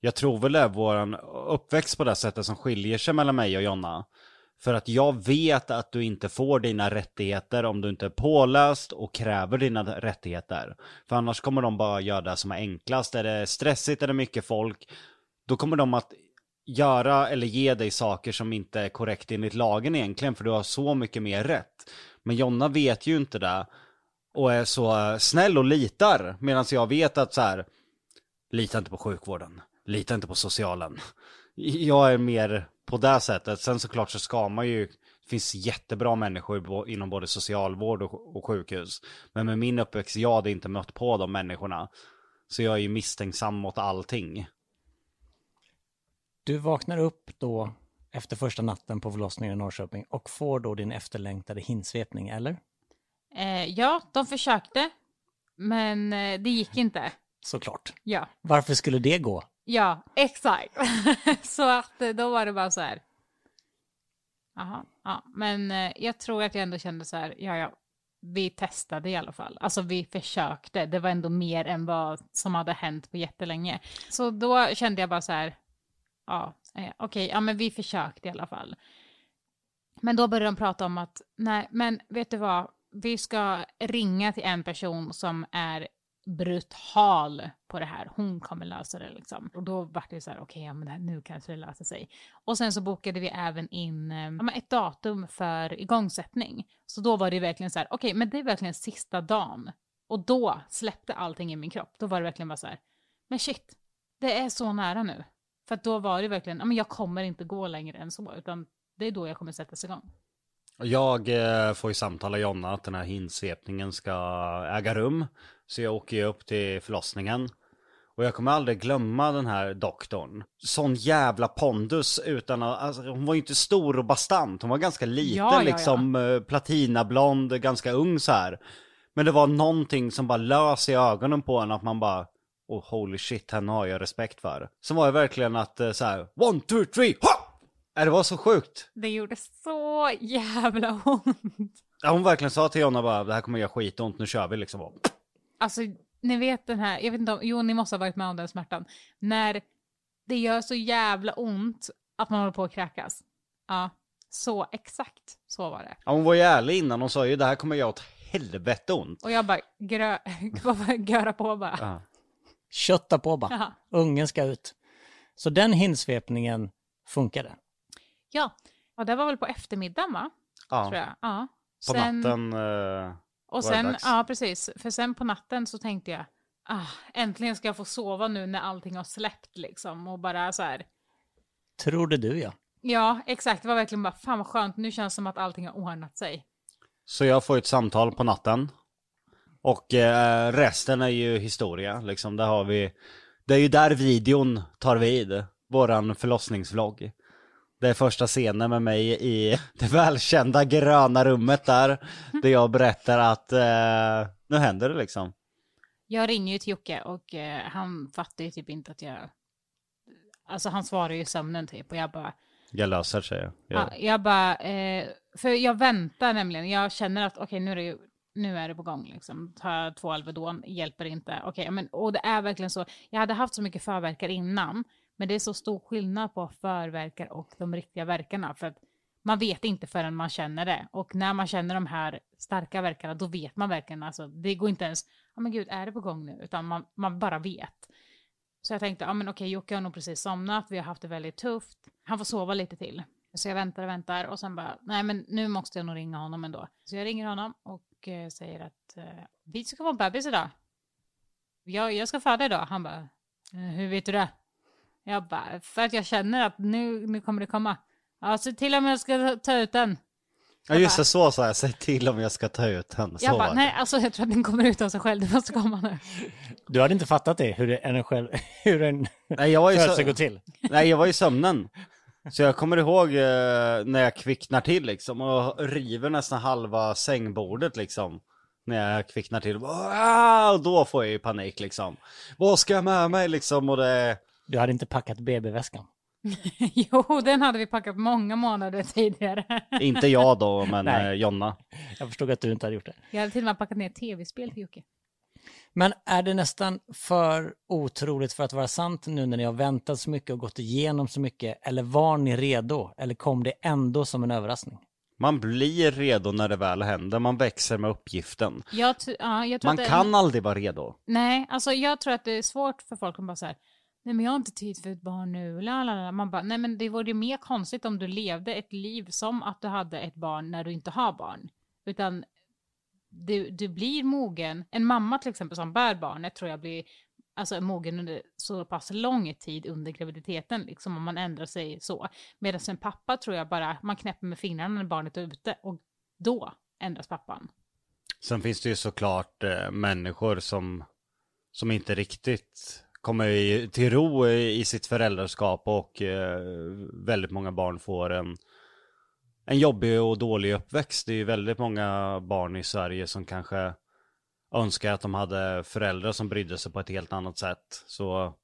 Jag tror väl det är våran uppväxt på det sättet som skiljer sig mellan mig och Jonna. För att jag vet att du inte får dina rättigheter om du inte är påläst och kräver dina rättigheter. För annars kommer de bara göra det som är enklast. Är det stressigt, är det mycket folk, då kommer de att göra eller ge dig saker som inte är korrekt enligt lagen egentligen, för du har så mycket mer rätt. Men Jonna vet ju inte det och är så snäll och litar, medan jag vet att så här, lita inte på sjukvården, lita inte på socialen. Jag är mer på det sättet. Sen såklart så ska man ju, det finns jättebra människor inom både socialvård och sjukhus. Men med min uppväxt, jag hade inte mött på de människorna. Så jag är ju misstänksam mot allting. Du vaknar upp då efter första natten på förlossningen i Norrköping och får då din efterlängtade hinsvepning, eller? Eh, ja, de försökte, men eh, det gick inte. Såklart. Ja, Varför skulle det gå? ja, exakt. så att eh, då var det bara så här. Jaha, ja, men eh, jag tror att jag ändå kände så här, ja, ja, vi testade i alla fall. Alltså vi försökte, det var ändå mer än vad som hade hänt på jättelänge. Så då kände jag bara så här, ja, okej, okej, ja men vi försökte i alla fall. Men då började de prata om att, nej, men vet du vad, vi ska ringa till en person som är brutal på det här. Hon kommer lösa det liksom. Och då var det så här, okej, okay, ja, men det här, nu kanske det löser sig. Och sen så bokade vi även in eh, ja, ett datum för igångsättning. Så då var det verkligen så här, okej, okay, men det är verkligen sista dagen. Och då släppte allting i min kropp. Då var det verkligen bara så här, men shit, det är så nära nu. För att då var det verkligen, ja men jag kommer inte gå längre än så, utan det är då jag kommer sättas igång. Jag eh, får ju samtala Jonna att den här hinsvepningen ska äga rum. Så jag åker ju upp till förlossningen. Och jag kommer aldrig glömma den här doktorn. Sån jävla pondus utan att, alltså, hon var ju inte stor och bastant. Hon var ganska liten Ja, ja, liksom, eh, platinablond, ganska ung så här. Men det var någonting som bara lös i ögonen på henne att man bara, oh holy shit, henne har jag respekt för. Så var det verkligen att eh, så här, one, two, three, ha! Ja, Det var så sjukt. Det gjorde så jävla ont. Ja, hon verkligen sa till Jonna bara, det här kommer göra skitont, nu kör vi liksom. Och, Alltså, ni vet den här, jag vet inte om, jo ni måste ha varit med om den smärtan. När det gör så jävla ont att man håller på att kräkas. Ja, så exakt så var det. Ja, hon var ju ärlig innan, hon sa ju det här kommer göra åt helvete ont. Och jag bara, grö, det? göra på bara. Ja. Kötta på bara. Ja. Ungen ska ut. Så den hinsvepningen funkade. Ja, och det var väl på eftermiddagen va? Tror Ja, jag. Ja. på Sen- natten. eh, Och var det sen, dags. ja precis, för sen på natten så tänkte jag, ah, äntligen ska jag få sova nu när allting har släppt liksom. Och bara så här, Trodde du ja. ja exakt, det var verkligen bara, fan vad skönt, nu känns det som att allting har ordnat sig. Så jag får ett samtal på natten. Och eh, resten är ju historia, liksom. Där har vi, det är ju där videon tar vid. Våran förlossningsvlogg. Det är första scenen med mig i det välkända gröna rummet där. Där jag berättar att eh, nu händer det liksom. Jag ringer ju till Jocke och eh, han fattar ju typ inte att jag... Alltså han svarar ju i sömnen typ och jag bara... Jag löser sig. Jag, Ja, jag bara... Eh, för jag väntar nämligen. Jag känner att okej nu är det ju... Nu är det på gång liksom. Ta två Alvedon, hjälper inte. Okej, men och det är verkligen så. Jag hade haft så mycket förverkar innan. Men det är så stor skillnad på förverkar och de riktiga verkarna. För att man vet inte förrän man känner det. Och när man känner de här starka verkarna, då vet man verkligen. Alltså, det går inte ens, ja men gud, är det på gång nu? Utan man, man bara vet. Så jag tänkte, ja men okej, Jocke har nog precis somnat, vi har haft det väldigt tufft. Han får sova lite till. Så jag väntar och väntar och sen bara, nej men nu måste jag nog ringa honom ändå. Så jag ringer honom och eh, säger att eh, vi ska få en bebis idag. Jag, jag ska föda idag. Han bara, "Eh, hur vet du det? Jag bara, för att jag känner att nu, nu kommer det komma. Ja, se till om jag ska ta ut den. Ja just det, så sa jag. Säg till om jag ska ta ut den. Så Jag var bara, det. nej alltså jag tror att den kommer ut av sig själv, det måste komma nu. Du hade inte fattat det, hur, det, en, själv, hur en Nej, jag var ju födelse så... går till. Nej, jag var i sömnen. Så jag kommer ihåg eh, när jag kvicknar till liksom och river nästan halva sängbordet liksom. När jag kvicknar till. Och då får jag ju panik liksom. Vad ska jag med mig liksom? Och det... Du hade inte packat BB-väskan. jo, den hade vi packat många månader tidigare. Inte jag då, men eh, Jonna. Jag förstod att du inte hade gjort det. Jag hade till och med packat ner tv-spel till Jocke. Men är det nästan för otroligt för att vara sant nu när ni har väntat så mycket och gått igenom så mycket? Eller var ni redo? Eller kom det ändå som en överraskning? Man blir redo när det väl händer. Man växer med uppgiften. Jag, ja, jag tror Man att det, kan aldrig vara redo. Nej, alltså jag tror att det är svårt för folk att bara så här, nej men jag har inte tid för ett barn nu, la, la, la. Man bara, nej men det vore ju mer konstigt om du levde ett liv som att du hade ett barn när du inte har barn. Utan du, du blir mogen. En mamma till exempel som bär barnet tror jag blir alltså, mogen under så pass lång tid under graviditeten, liksom om man ändrar sig så. Medan en pappa tror jag bara, man knäpper med fingrarna när barnet är ute och då ändras pappan. Sen finns det ju såklart eh, människor som, som inte riktigt kommer till ro i, i sitt föräldraskap och eh, väldigt många barn får en, en jobbig och dålig uppväxt. Det är ju väldigt många barn i Sverige som kanske önskar att de hade föräldrar som brydde sig på ett helt annat sätt. Så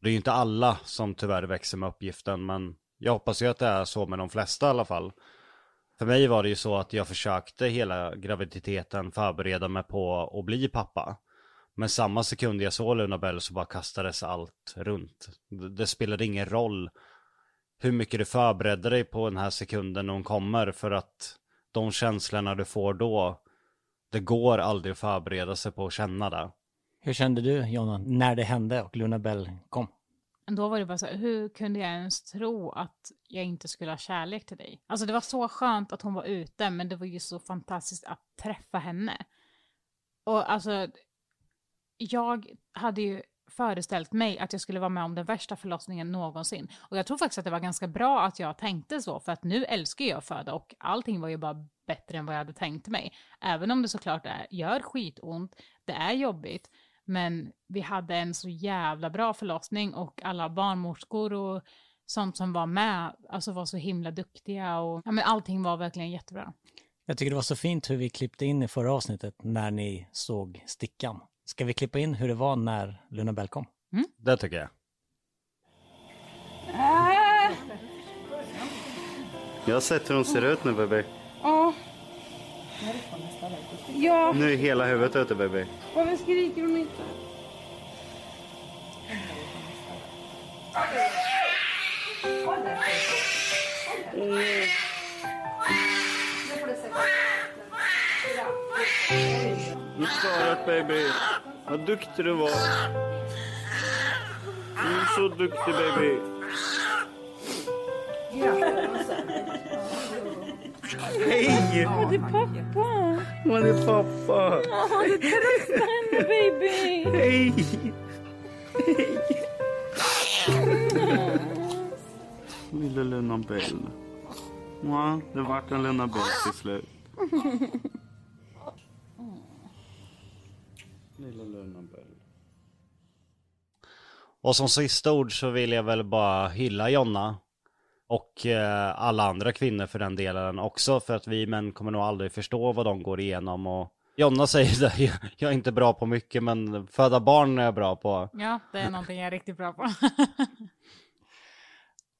det är ju inte alla som tyvärr växer med uppgiften, men jag hoppas ju att det är så med de flesta i alla fall. För mig var det ju så att jag försökte hela graviditeten förbereda mig på att bli pappa. Men samma sekund jag såg Luna Bell så bara kastades allt runt. Det, det spelade ingen roll hur mycket du förberedde dig på den här sekunden när hon kommer för att de känslorna du får då, det går aldrig att förbereda sig på att känna det. Hur kände du Jonna när det hände och Luna Bell kom? Då var det bara så här, hur kunde jag ens tro att jag inte skulle ha kärlek till dig? Alltså det var så skönt att hon var ute, men det var ju så fantastiskt att träffa henne. Och alltså, jag hade ju föreställt mig att jag skulle vara med om den värsta förlossningen någonsin. Och jag tror faktiskt att det var ganska bra att jag tänkte så, för att nu älskar jag att föda och allting var ju bara bättre än vad jag hade tänkt mig. Även om det såklart är, gör skitont, det är jobbigt, men vi hade en så jävla bra förlossning och alla barnmorskor och sånt som var med, alltså var så himla duktiga och ja, men allting var verkligen jättebra. Jag tycker det var så fint hur vi klippte in i förra avsnittet när ni såg stickan. Ska vi klippa in hur det var när Luna Bell kom? Det tycker jag. Jag har sett hur hon ser ut nu baby. Ja. Ja, Nu är hela huvudet ute baby. varför skriker hon inte? Du svarat baby. Vad duktig du var. Du är så duktig baby. Hej! Det är pappa! Man är pappa. Henne baby! Hej! Lilla Luna Bell. Ja, det vart en Luna Bell till slut. Lilla Luna Bell. Och som sista ord så vill jag väl bara hylla Jonna. Och eh, alla andra kvinnor för den delen också. För att vi män kommer nog aldrig förstå vad de går igenom. Och Jonna säger det, jag- jag är inte bra på mycket men föda barn är jag bra på. Ja, det är någonting jag är riktigt bra på.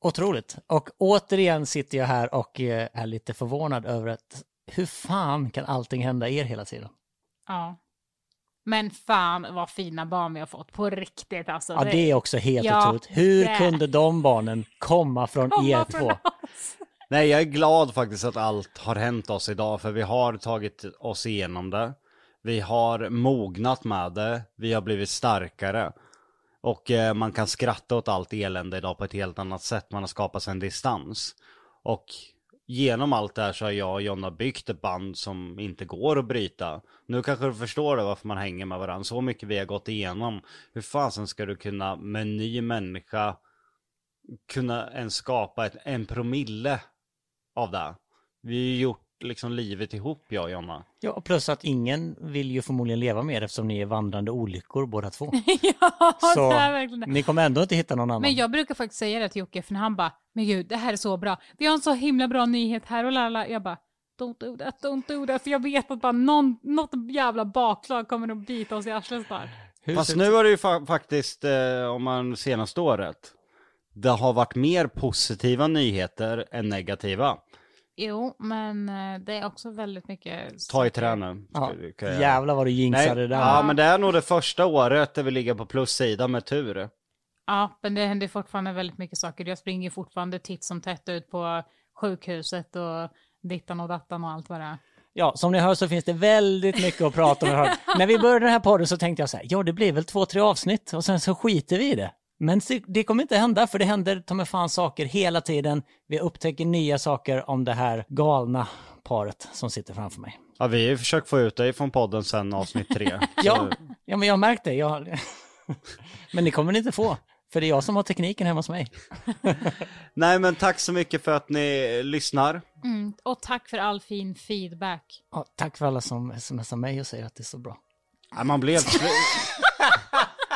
Otroligt. Och återigen sitter jag här och eh, är lite förvånad över att hur fan kan allting hända er hela tiden? ja. Men fan vad fina barn vi har fått, på riktigt alltså. Ja, det är också helt Ja, otroligt. Hur det- kunde de barnen komma från Komma er från två? oss. Nej, jag är glad faktiskt att allt har hänt oss idag, för vi har tagit oss igenom det. Vi har mognat med det, vi har blivit starkare. Och eh, man kan skratta åt allt elände idag på ett helt annat sätt, man har skapat sig en distans. Och genom allt det här så har jag och Jonna byggt ett band som inte går att bryta. Nu kanske du förstår det varför man hänger med varandra, så mycket vi har gått igenom. Hur fasen ska du kunna med en ny människa kunna ens skapa ett, en promille av det. Vi har gjort liksom livet ihop jag och Jonna. Ja, plus att ingen vill ju förmodligen leva med er eftersom ni är vandrande olyckor båda två. ja, Så det är verkligen det. ni kommer ändå inte hitta någon annan. Men jag brukar faktiskt säga det till Jocke, för när han bara, men gud, det här är så bra. Vi har en så himla bra nyhet här och lalla. Jag bara, don't do that, don't do that. För jag vet att bara någon, något jävla bakslag kommer att bita oss i arslet bara. Hur Fast nu har det ju fa- faktiskt, eh, om man senaste året, det har varit mer positiva nyheter än negativa. Jo, men eh, det är också väldigt mycket... Ta i trä jävlar vad du jinxade Nej, där. ja men det är nog det första året där vi ligger på plussidan med tur. Ja, men det händer fortfarande väldigt mycket saker. Jag springer fortfarande titt som tätt ut på sjukhuset och dittan och dattan och allt vad det är. Ja, som ni hör så finns det väldigt mycket att prata om. När vi började den här podden så tänkte jag så här, ja det blir väl två, tre avsnitt och sen så skiter vi i det. Men det kommer inte hända, för det händer ta mig fan saker hela tiden. Vi upptäcker nya saker om det här galna paret som sitter framför mig. Ja vi har ju försökt få ut dig från podden sen avsnitt tre. Ja, ja men jag har märkt det. Jag... men det kommer ni inte få, för det är jag som har tekniken hemma hos mig. Nej men tack så mycket för att ni lyssnar. Mm. Och tack för all fin feedback. Ja, tack för alla som smsar mig och säger att det är så bra. Ja, man slut.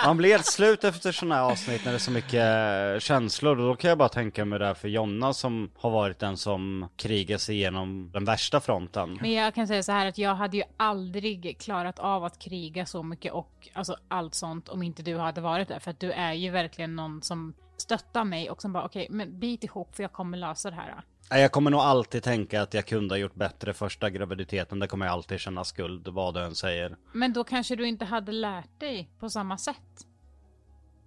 Man blir helt slut efter sådana här avsnitt när det är så mycket eh, känslor. Och då kan jag bara tänka mig det här för Jonna som har varit den som krigar sig igenom den värsta fronten. Men jag kan säga så här att jag hade ju aldrig klarat av att kriga så mycket och alltså allt sånt om inte du hade varit där. För att du är ju verkligen någon som stöttar mig och som bara okej, men bit ihop för jag kommer lösa det här. Jag kommer nog alltid tänka att jag kunde ha gjort bättre första graviditeten. Det kommer jag alltid känna skuld vad du än säger. Men då kanske du inte hade lärt dig på samma sätt.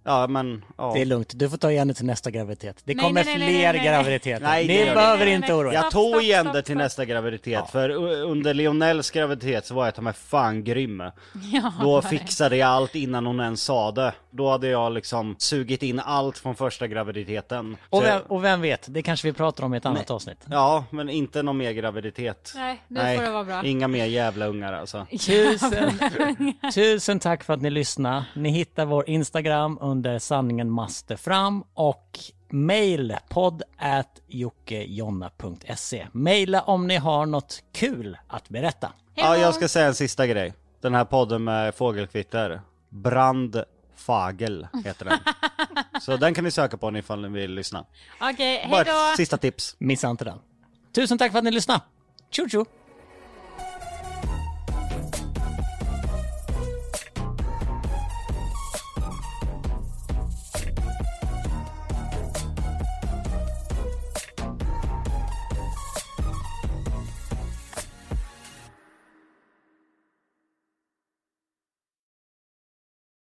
Ja, men ja. Det är lugnt, du får ta igen det till nästa graviditet. Det Nej, kommer nej, nej, fler nej, nej, nej. graviditeter. Nej, det Ni behöver inte. oroa er. Jag tog stopp, igen stopp, det till stopp. nästa graviditet, för u- under Lionels graviditet så var jag ta mig fan grym. Ja, Då fixade jag allt innan hon ens sa det. Då hade jag liksom sugit in allt från första graviditeten. Och vem, och vem vet, det kanske vi pratar om i ett annat avsnitt. Ja, men inte någon mer graviditet. Nej, nu får det vara bra. inga mer jävla ungar alltså. Tusen, tusen tack för att ni lyssnade. Ni hittar vår Instagram under sanningen måste fram och mail podd at jockejonna.se. Maila om ni har något kul att berätta. Ja, jag ska säga en sista grej. Den här podden med fågelkvitter. Brandfagel heter den. Så den kan ni söka på ifall ni vill lyssna. Okej, hej Bara då! ett sista tips. Missa inte den. Tusen tack för att ni lyssnade. Tjo tjo!